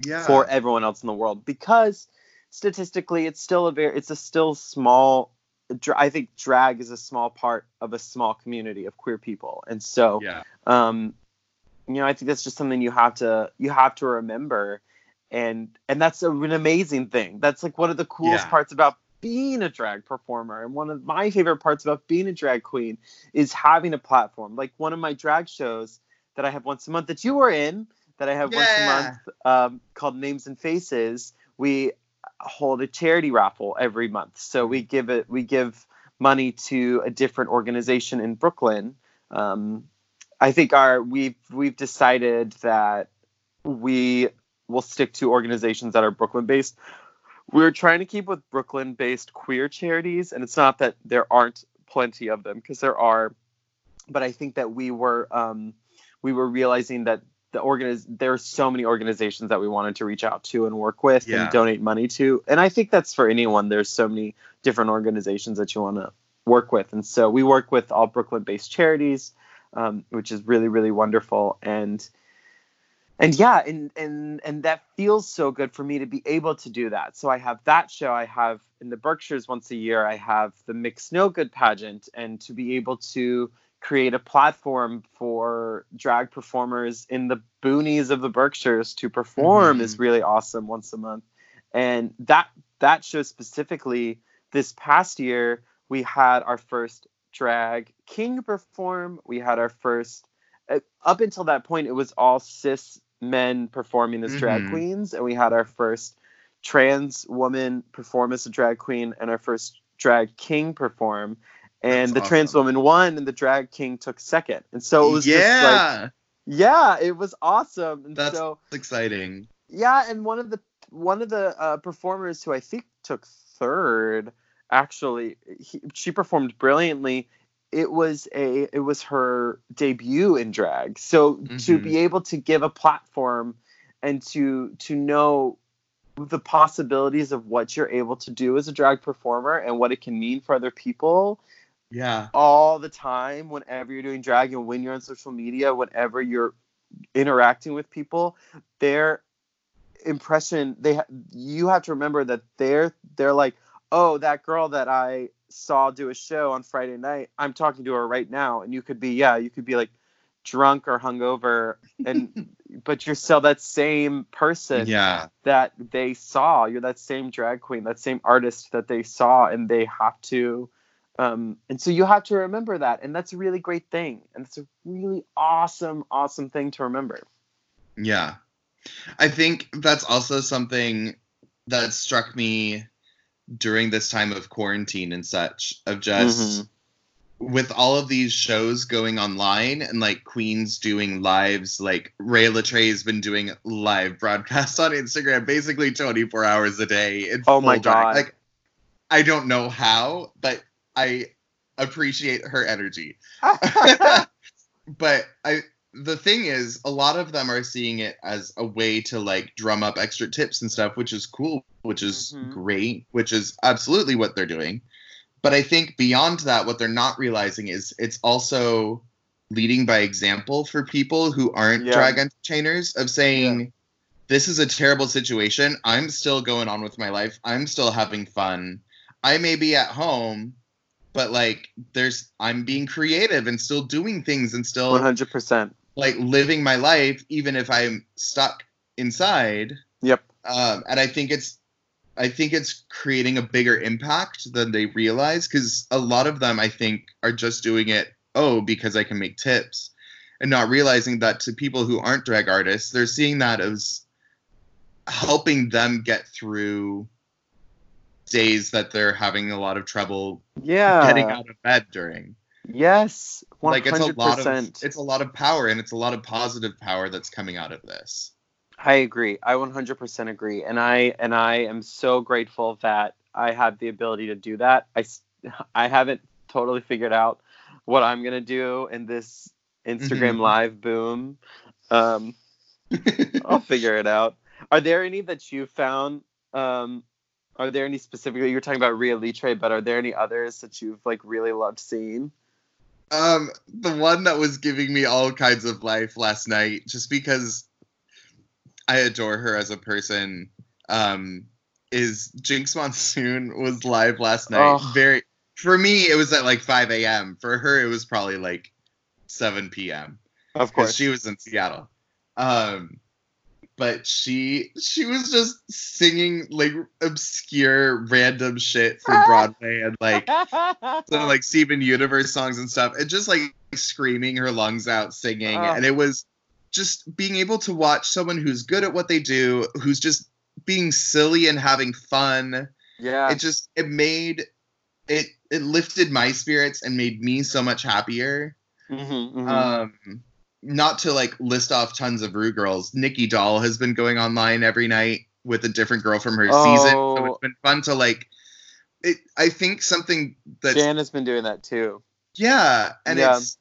S1: Yeah.
S2: for everyone else in the world because statistically it's still a very it's a still small dra- i think drag is a small part of a small community of queer people and so
S1: yeah.
S2: um you know i think that's just something you have to you have to remember. And and that's a, an amazing thing. That's like one of the coolest
S1: Yeah.
S2: parts about being a drag performer and one of my favorite parts about being a drag queen is having a platform. Like one of my drag shows that i have once a month that you were in that i have once a month um, called names and faces we hold a charity raffle every month. So we give it we give money to a different organization in brooklyn um, I think our we've we've decided that we will stick to organizations that are Brooklyn based. We're trying to keep with Brooklyn based queer charities, and it's not that there aren't plenty of them because there are, but I think that we were um, we were realizing that the organiz there are so many organizations that we wanted to reach out to and work with
S1: Yeah.
S2: and donate money to, and I think that's for anyone. There's so many different organizations that you want to work with, and so we work with all Brooklyn based charities um, which is really really wonderful. And and yeah and and and that feels so good for me to be able to do that. So i have that show i have in the berkshires once a year i have the mixed no good pageant and to be able to create a platform for drag performers in the boonies of the berkshires to perform
S1: Mhm.
S2: is really awesome once a month. And that that show specifically this past year we had our first drag king perform we had our first uh, up until that point it was all cis men performing as drag
S1: Mhm.
S2: queens and we had our first trans woman perform as a drag queen and our first drag king perform and
S1: That's
S2: the trans woman won and the drag king took second and so it was just like
S1: yeah.
S2: yeah it was awesome and
S1: That's
S2: so
S1: exciting.
S2: yeah, and one of the one of the uh, performers who I think took third actually he, she performed brilliantly it was a it was her debut in drag so to
S1: Mhm.
S2: be able to give a platform and to to know the possibilities of what you're able to do as a drag performer and what it can mean for other people
S1: Yeah.
S2: all the time whenever you're doing drag and when you're on social media whenever you're interacting with people their impression they ha- you have to remember that they're they're like oh that girl that i saw do a show on friday night i'm talking to her right now and you could be yeah you could be like drunk or hungover and (laughs) but you're still that same person
S1: Yeah.
S2: that they saw. You're that same drag queen, that same artist that they saw, and they have to. Um, and so you have to remember that, and that's a really great thing, and it's a really awesome, awesome thing to remember.
S1: Yeah. I think that's also something that struck me during this time of quarantine and such of just
S2: Mhm.
S1: with all of these shows going online and like Queens doing lives, like Rhea Litre's been doing live broadcasts on Instagram basically 24 hours a day. in
S2: Oh my. God.
S1: Like I don't know how, but I appreciate her energy. (laughs) (laughs) but I the thing is a lot of them are seeing it as a way to like drum up extra tips and stuff which is cool which is
S2: Mhm.
S1: great which is absolutely what they're doing but i think beyond that what they're not realizing is it's also leading by example for people who aren't
S2: Yeah.
S1: drag entertainers of saying this is a terrible situation i'm still going on with my life i'm still having fun i may be at home but like there's i'm being creative and still doing things and still
S2: One hundred percent.
S1: Like living my life even if i'm stuck inside
S2: Yep.
S1: um, and i think it's i think it's creating a bigger impact than they realize because a lot of them i think are just doing it oh because i can make tips and not realizing that to people who aren't drag artists they're seeing that as helping them get through days that they're having a lot of trouble
S2: Yeah.
S1: getting out of bed during
S2: Yes. One
S1: like it's a lot of it's a lot of power and it's a lot of positive power that's coming out of this
S2: I agree. I 100% agree. And I and I am so grateful that I have the ability to do that. I (laughs) I haven't totally figured out what I'm going to do in this Instagram
S1: Mhm.
S2: live boom. Um (laughs) I'll figure it out. Are there any that you found um are there any specifically you were talking about Rhea Litre, but are there any others that you've like really loved seeing?
S1: Um the one that was giving me all kinds of life last night just because i adore her as a person um is jinkx monsoon was live last night
S2: Oh.
S1: very for me it was at like 5 a.m for her it was probably like 7 p.m
S2: Of course.
S1: she was in Seattle. Um, but she she was just singing like obscure random shit for (laughs) Broadway and like (laughs) some like Steven Universe songs and stuff, and just like screaming her lungs out singing,
S2: Oh.
S1: and it was just being able to watch someone who's good at what they do, who's just being silly and having fun.
S2: yeah.
S1: It just it made it it lifted my spirits and made me so much happier.
S2: Mhm, mhm.
S1: Um, not to like list off tons of Ru girls. Nicky Doll has been going online every night with a different girl from her season, so
S2: Oh.
S1: it's been fun to like. It, I think something that
S2: Jan has been doing that too.
S1: yeah, and
S2: Yeah.
S1: it's.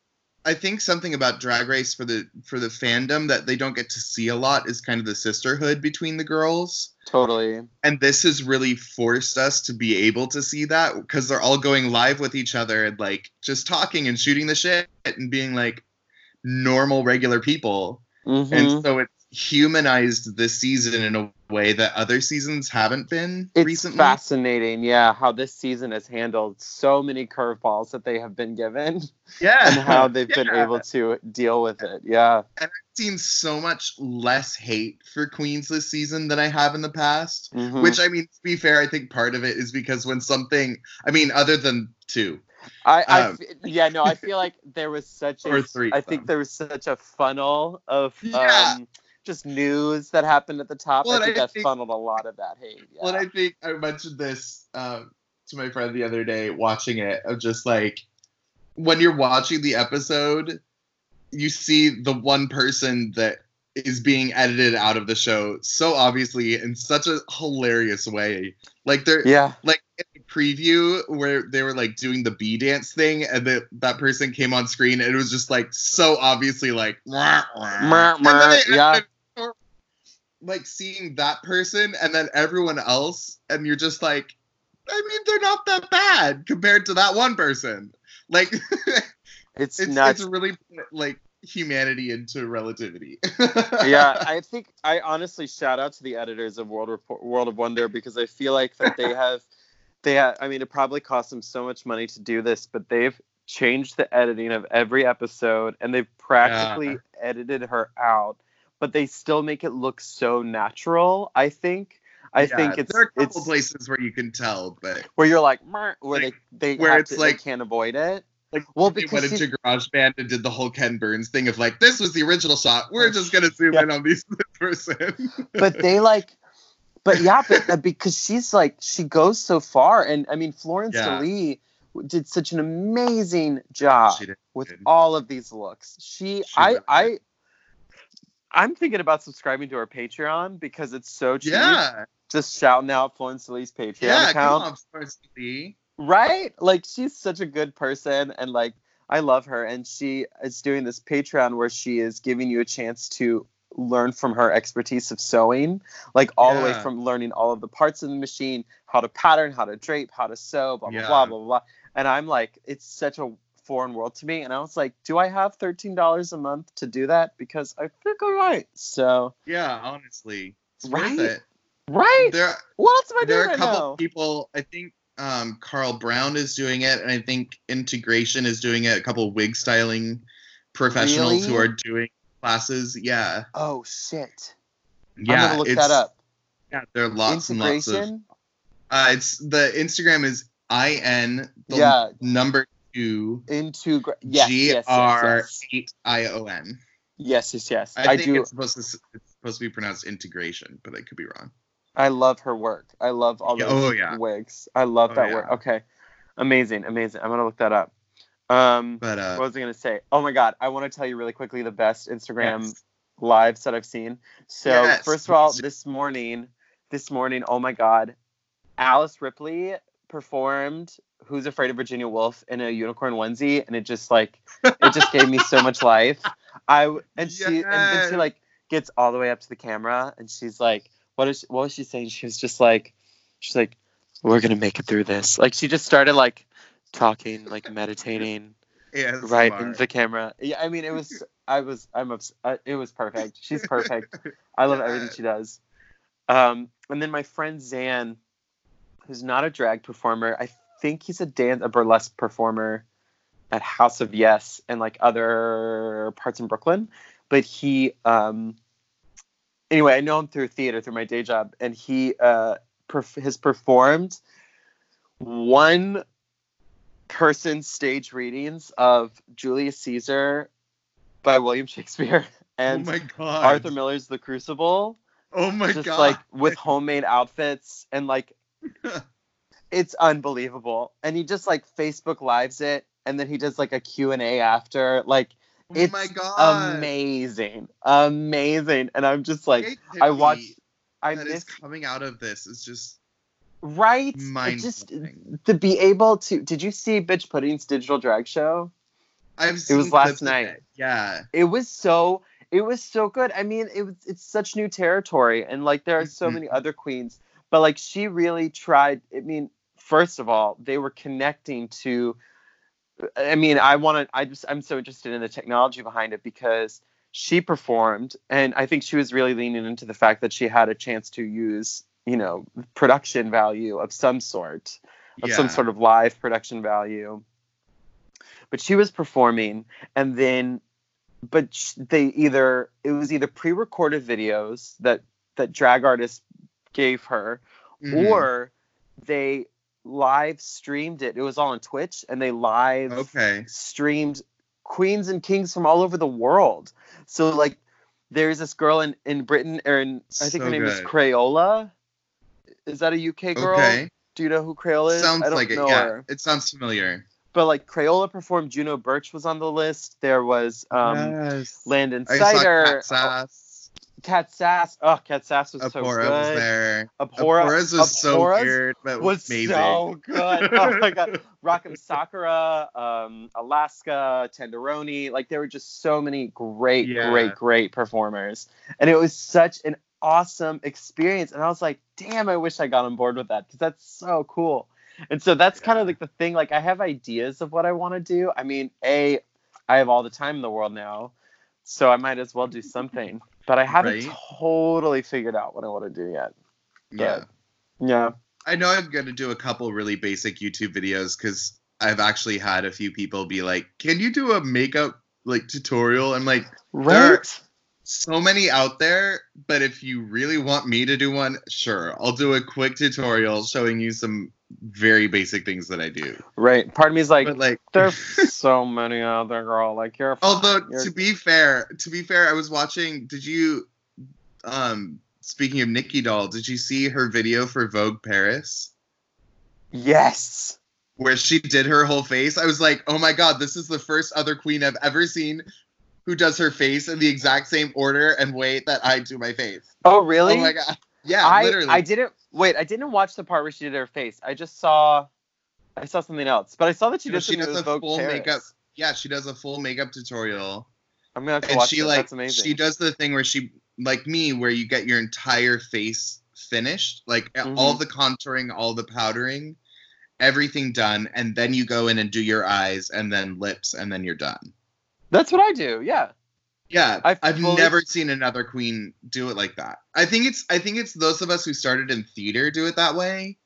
S1: I think something about Drag Race for the for the fandom that they don't get to see a lot is kind of the sisterhood between the girls
S2: Totally.
S1: and this has really forced us to be able to see that because they're all going live with each other and like just talking and shooting the shit and being like normal regular people
S2: Mhm.
S1: and so it's humanized this season in a way that other seasons haven't been
S2: It's
S1: recently
S2: fascinating, yeah, how this season has handled so many curveballs that they have been given (laughs)
S1: yeah
S2: and how they've been able to deal with it. Yeah.
S1: And I've seen so much less hate for queens this season than i have in the past
S2: Mhm.
S1: which i mean to be fair i think part of it is because when something i mean other than two
S2: I, I
S1: um,
S2: yeah, no, I feel like (laughs) there was such a
S1: Or three
S2: I think there was such a funnel of
S1: Yeah.
S2: um just news that happened at the top.
S1: Well,
S2: I think
S1: I
S2: that
S1: think-
S2: funneled a lot of that hate. Yeah.
S1: Well, I think I mentioned this um, to my friend the other day watching it of just like when you're watching the episode, you see the one person that is being edited out of the show so obviously in such a hilarious way. Like they're
S2: Yeah.
S1: like preview where they were like doing the bee dance thing and that that person came on screen and it was just like so obviously like "Wah, wah."
S2: Mer,
S1: And then
S2: mer,
S1: they
S2: yeah.
S1: edited like seeing that person and then everyone else and you're just like I mean they're not that bad compared to that one person. Like (laughs)
S2: It's,
S1: it's
S2: nuts.
S1: it's really like humanity into relativity.
S2: yeah, (laughs) I think I honestly shout out to the editors of World Report, World of Wonder because I feel like that they (laughs) have they I mean it probably cost them so much money to do this, but they've changed the editing of every episode and they've practically edited her out, but they still make it look so natural, I think. I
S1: Yeah,
S2: think it's
S1: there are a couple
S2: it's
S1: places where you can tell, but
S2: where you're like where
S1: Like,
S2: they they
S1: where
S2: have
S1: it's
S2: to,
S1: like-
S2: they can't avoid it.
S1: like
S2: Well,
S1: they
S2: because
S1: went into GarageBand and did the whole Ken Burns thing of like this was the original shot. We're just gonna zoom
S2: Yeah.
S1: in on these this (laughs) person.
S2: but they like but yeah but (laughs) uh, because she's like she goes so far and i mean florence
S1: Yeah.
S2: lee did such an amazing job
S1: did
S2: with all of these looks she,
S1: She
S2: i
S1: really
S2: i i'm thinking about subscribing to her patreon because it's so cheap
S1: yeah,
S2: just shouting out florence lee's patreon
S1: yeah.
S2: account
S1: Come on, Florence Lee.
S2: right like she's such a good person and like i love her and she is doing this patreon where she is giving you a chance to learn from her expertise of sewing like all the way from learning all of the parts of the machine how to pattern how to drape how to sew blah blah
S1: Yeah.
S2: blah blah blah and i'm like it's such a foreign world to me and i was like do i have $13 a month to do that because i think i might so
S1: Yeah, honestly, it's
S2: Right?
S1: worth it.
S2: right
S1: There,
S2: what else am i doing?
S1: there are a
S2: right
S1: couple
S2: now
S1: people. I think um, Carl Brown is doing it, and I think Integration is doing it. A couple wig styling professionals who are doing classes. Yeah,
S2: oh shit
S1: yeah.
S2: i'm gonna look that up
S1: Yeah, there are lots and lots of. Uh, it's the Instagram is I N the
S2: Yeah.
S1: number two
S2: into yes,
S1: G
S2: yes,
S1: eight I O N.
S2: yes, yes, yes.
S1: I
S2: I,
S1: think
S2: do.
S1: it's supposed to it's supposed to be pronounced integration, but I could be wrong.
S2: I love her work. I love all those
S1: oh, yeah.
S2: wigs. I love
S1: Oh,
S2: that
S1: yeah.
S2: work. Okay, amazing, amazing. I'm gonna look that up. Um,
S1: But uh,
S2: what was I gonna say? Oh my god, I want to tell you really quickly the best Instagram
S1: yes.
S2: lives that I've seen. So
S1: Yes,
S2: first of all, this morning, this morning, oh my god, Alice Ripley performed "Who's Afraid of Virginia Woolf" in a unicorn onesie, and it just like it just gave me so much life. (laughs) I and she and then she like gets all the way up to the camera, and she's like, "What is what was she saying?" She was just like, she's like, "We're gonna make it through this." Like she just started like talking, like meditating (laughs)
S1: yes,
S2: right
S1: are.
S2: into the camera. Yeah, I mean, it was. (laughs) I was. I'm. Obs- uh, it was perfect. She's perfect. (laughs) I love everything she does. Um, and then my friend Zan, who's not a drag performer, I think he's a dance, a burlesque performer at House of Yes and like other parts in Brooklyn. But he, um, anyway, I know him through theater, through my day job, and he uh, perf- has performed one person stage readings of Julius Caesar by William (laughs) Shakespeare and
S1: oh my god,
S2: Arthur Miller's The Crucible.
S1: Oh my
S2: just
S1: god,
S2: like with homemade outfits and like (laughs) it's unbelievable. And he just like facebook lives it and then he does like a q&a after. Like
S1: oh
S2: it's
S1: my god,
S2: amazing. Amazing. And i'm just like
S1: Creativity
S2: I watched i
S1: that is
S2: miss
S1: coming out of this is just
S2: right
S1: mind
S2: just to be able to did you see Biqtch Puddin's digital drag show
S1: I've
S2: was
S1: seen
S2: last night.
S1: it. Yeah,
S2: it was so it was so good i mean it was it's such new territory and like there are so
S1: Mhm.
S2: many other queens but like she really tried i mean first of all they were connecting to i mean i want to i just i'm so interested in the technology behind it because she performed and i think she was really leaning into the fact that she had a chance to use you know production value of some sort of some sort of live production value. But she was performing, and then, but they either it was either pre-recorded videos that that drag artists gave her,
S1: Mhm.
S2: or they live streamed it. It was all on Twitch, and they live
S1: okay,
S2: streamed queens and kings from all over the world. So like, there's this girl in in Britain, or in I think her
S1: So
S2: name is. Crayola. Is that a UK girl?
S1: okay,
S2: Do you know who Crayola is?
S1: sounds
S2: I don't
S1: like it. Yeah,
S2: her.
S1: it sounds familiar.
S2: But like Crayola performed, Juno Birch was on the list. There was um,
S1: yes,
S2: Landon Cider.
S1: Cat Sass.
S2: Cat Sass. Oh, Cat Sass was so
S1: Apora
S2: good.
S1: was there.
S2: Apora
S1: Apura's was so weird, but
S2: was
S1: amazing.
S2: so good. Oh my god. (laughs) Rock M. Sakura, um, Alaska, Tenderoni. Like there were just so many great,
S1: Yeah.
S2: great, great performers. And it was such an awesome experience. And I was like, damn, I wish I got on board with that because that's so cool. And so that's kind of like the thing. Like I have ideas of what I want to do. I mean, A, I have all the time in the world now. So I might as well do something. But I haven't
S1: Right.
S2: totally figured out what I want to do yet.
S1: Yeah.
S2: Yeah.
S1: I know I'm gonna do a couple really basic YouTube videos because I've actually had a few people be like, "Can you do a makeup like tutorial?" I'm like, There-
S2: Right?
S1: So many out there, but if you really want me to do one, sure, I'll do a quick tutorial showing you some very basic things that I do.
S2: Right. Part of me is like,
S1: but like,
S2: there's (laughs) so many out there, girl. Like you're.
S1: although
S2: you're-
S1: to be fair, to be fair, I was watching. Did you, um, speaking of Nicky Doll, did you see her video for Vogue Paris?
S2: yes.
S1: where she did her whole face. I was like, oh my god, this is the first other queen I've ever seen who does her face in the exact same order and way that I do my face.
S2: Oh really?
S1: Oh my god. Yeah,
S2: I
S1: literally.
S2: I didn't wait. I didn't watch the part where she did her face. I just saw. I saw something else, but I saw that she did
S1: she does a full
S2: Paris.
S1: makeup- yeah, she does a full makeup tutorial.
S2: I'm gonna have to
S1: And
S2: watch
S1: she
S2: that.
S1: like
S2: That's amazing.
S1: she does the thing where she like me where you get your entire face finished, like
S2: Mhm.
S1: all the contouring, all the powdering, everything done, and then you go in and do your eyes and then lips and then you're done.
S2: That's what I do. Yeah.
S1: Yeah,
S2: I
S1: I've
S2: fully-
S1: never seen another queen do it like that. I think it's I think it's those of us who started in theater do it that way.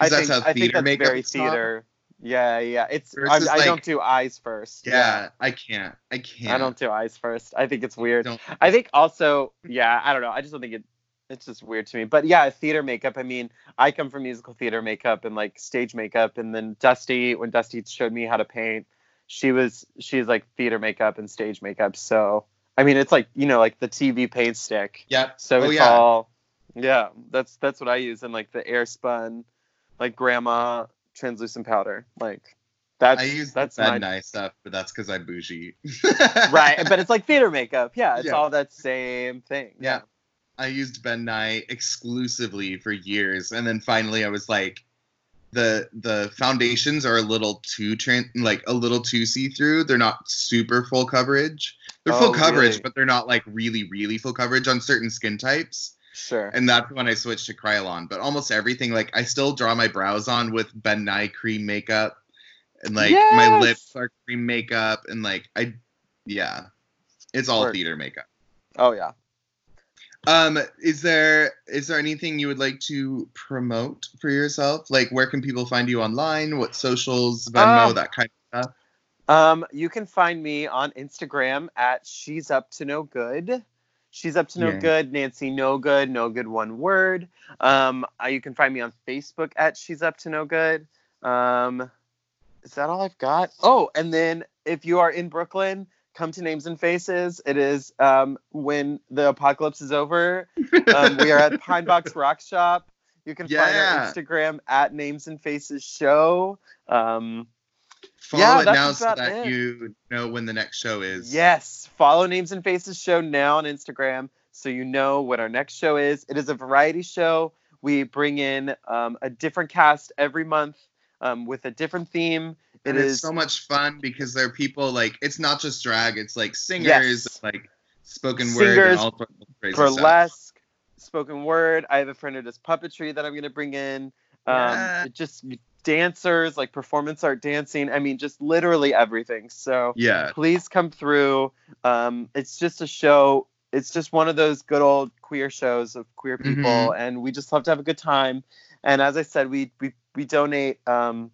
S2: I
S1: that's
S2: think
S1: how
S2: I think
S1: theater
S2: that's
S1: makeup
S2: very theater. Yeah, yeah. It's I, I don't do eyes first.
S1: Yeah, I can't. I can't.
S2: I don't do eyes first. I think it's weird.
S1: Don't-
S2: I think also, yeah, I don't know. I just don't think it. It's just weird to me. But yeah, theater makeup. I mean, I come from musical theater makeup and like stage makeup, and then Dusty, when Dusty showed me how to paint, she was she's like theater makeup and stage makeup. So I mean, it's like you know, like the TV paint stick.
S1: Yep.
S2: So
S1: oh
S2: it's
S1: yeah.
S2: all, yeah. That's that's what I use, and like the air spun, like grandma translucent powder. Like that's
S1: I use
S2: that's
S1: that nice stuff, but that's because I'm bougie. (laughs)
S2: right but it's like theater makeup yeah it's
S1: Yeah.
S2: all that same thing
S1: Yeah. I used Ben Nye exclusively for years, and then finally I was like, the the foundations are a little too tran- like a little too see through. They're not super full coverage. They're
S2: Oh,
S1: full coverage,
S2: really?
S1: but they're not like really really full coverage on certain skin types.
S2: sure
S1: And that's when I switched to Kryolan. But almost everything, like I still draw my brows on with Ben Nye cream makeup, and like my lips are cream makeup, and like I, yeah, it's all theater makeup.
S2: oh yeah
S1: Um, is there is there anything you would like to promote for yourself? Like, where can people find you online? What socials, Venmo,
S2: Ah.
S1: that kind of stuff?
S2: um you can find me on instagram at she's up to no good she's up to no
S1: Yeah.
S2: good nancy no good no good one word um uh, you can find me on facebook at she's up to no good um is that all i've got oh and then if you are in brooklyn come to names and faces it is um when the apocalypse is over um, we are at (laughs) Pine Box Rock Shop. You can find our Instagram at Names and Faces Show. Um,
S1: Follow
S2: Yeah,
S1: it now so that
S2: it.
S1: you know when the next show is.
S2: yes, follow Names and Faces Show now on Instagram so you know what our next show is. It is a variety show. We bring in um, a different cast every month um, with a different theme. It is
S1: so much fun because there are people like it's not just drag; it's like singers,
S2: Yes.
S1: like spoken word, and all sorts of crazy stuff.
S2: burlesque, spoken word. I have a friend who does puppetry that I'm going to bring in. Um,
S1: Yeah.
S2: just dancers, like performance art dancing. I mean, just literally everything. So
S1: Yeah,
S2: please come through. Um, it's just a show. It's just one of those good old queer shows of queer people,
S1: Mhm.
S2: and we just love to have a good time. And as I said, we we we donate. Um,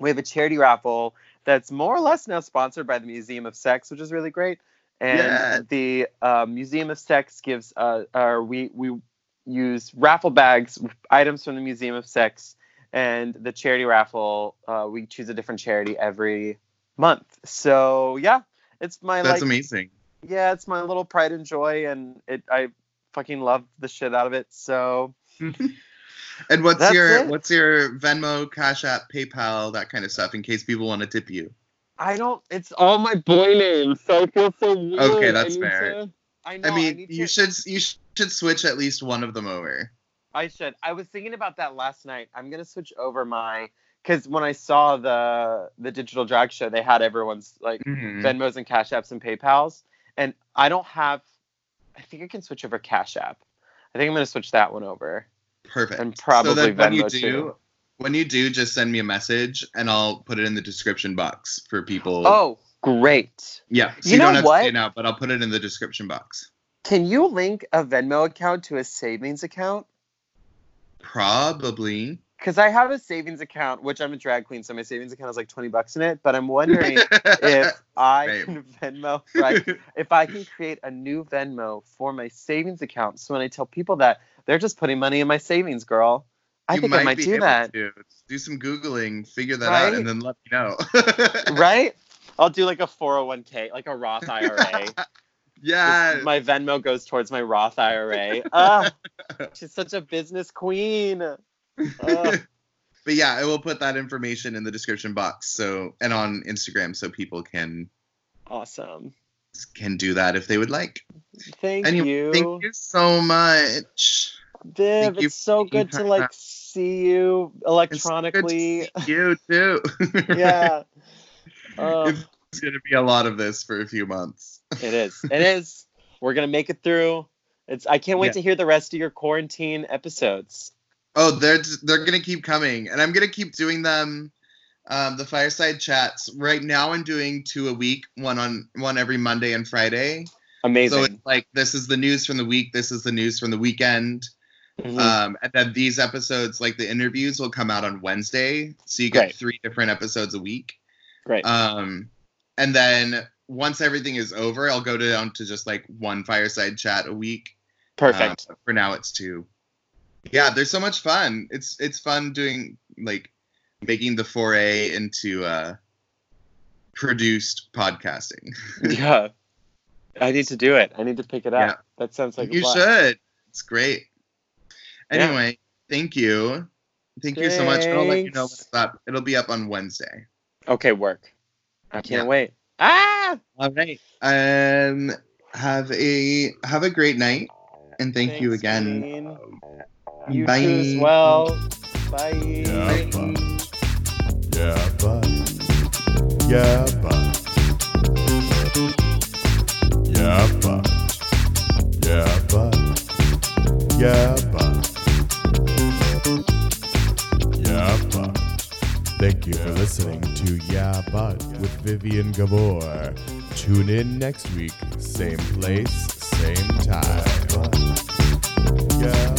S2: we have a charity raffle that's more or less now sponsored by the Museum of Sex, which is really great. And
S1: Yeah.
S2: the uh, Museum of Sex gives, uh, or we we use raffle bags, items from the Museum of Sex, and the charity raffle. Uh, we choose a different charity every month. So yeah, it's my
S1: that's
S2: like
S1: amazing.
S2: yeah, it's my little pride and joy, and it I fucking love the shit out of it. So (laughs)
S1: And what's
S2: That's
S1: your
S2: it.
S1: what's your Venmo, Cash App, PayPal, that kind of stuff, in case people want to tip you?
S2: I don't. It's all my boy names, so I feel so weird.
S1: Okay, that's
S2: I
S1: fair.
S2: to- I know.
S1: I mean,
S2: need
S1: you
S2: to-
S1: should you should switch at least one of them over.
S2: I should. I was thinking about that last night. I'm gonna switch over my because when I saw the the digital drag show, they had everyone's like
S1: Mhm.
S2: Venmos and Cash Apps and PayPal's, and I don't have. I think I can switch over Cash App. I think I'm gonna switch that one over.
S1: Perfect.
S2: And probably
S1: so then when you do,
S2: too.
S1: when you do, just send me a message and I'll put it in the description box for people.
S2: Oh, great!
S1: yeah. So
S2: you
S1: you,
S2: know
S1: don't have
S2: what?
S1: to say now, but I'll put it in the description box.
S2: Can you link a Venmo account to a savings account?
S1: Probably.
S2: Because I have a savings account, which I'm a drag queen, so my savings account has like 20 bucks in it. But I'm wondering if (laughs) I
S1: Right.
S2: can Venmo, right? (laughs) if I can create a new Venmo for my savings account. So when I tell people that, they're just putting money in my savings, girl. I
S1: You
S2: think I might do that.
S1: to. Do some googling, figure that out, and then let me know.
S2: Right? (laughs) I'll do like a 401k, like a Roth IRA.
S1: yeah.
S2: my Venmo goes towards my Roth IRA. Ah, she's such a business queen. Ah. (laughs)
S1: but yeah, I will put that information in the description box. So and on Instagram, so people can
S2: awesome.
S1: can do that if they would like.
S2: Thank
S1: Anyway,
S2: you.
S1: Thank you so much.
S2: Viv, it's so good to like see you
S1: It's good to
S2: electronically.
S1: see (laughs) you too. (laughs)
S2: yeah. Um,
S1: it's gonna be a lot of this for a few months.
S2: it is. It is. We're gonna make it through. It's. I can't wait
S1: Yeah.
S2: to hear the rest of your quarantine episodes.
S1: Oh, they're they're gonna keep coming, and I'm gonna keep doing them. Um, the fireside chats. Right now, I'm doing two a week, one on one every Monday and Friday.
S2: Amazing.
S1: So it's like this is the news from the week. This is the news from the weekend.
S2: Mhm.
S1: Um, and then these episodes, like the interviews, will come out on Wednesday. So you get
S2: Great.
S1: three different episodes a week.
S2: Great.
S1: Um, and then once everything is over, I'll go down to just like one fireside chat a week.
S2: Perfect.
S1: Uh, for now, it's two. Yeah, there's so much fun. It's it's fun doing like making the foray into uh, produced podcasting. (laughs)
S2: yeah. I need to do it. I need to pick it up.
S1: Yeah.
S2: That sounds like
S1: you
S2: blast.
S1: should. It's great.
S2: Yeah.
S1: Anyway, thank you. Thank you so much. And I'll let you know when
S2: Thanks.
S1: it's up. It'll be up on Wednesday.
S2: Okay, work. I can't
S1: Yeah.
S2: wait. Ah!
S1: All right. Um have a have a great night. And thank you again.
S2: Queen. You
S1: Bye.
S2: too as well. Bye.
S4: Yeah, but. Yeah, but. Yeah, but. Yeah, but. Yeah, but. Yeah, but. Yeah, but. Thank you for listening to Yeah, but with Vivien Gabor. Tune in next week, same place, same time. Yeah,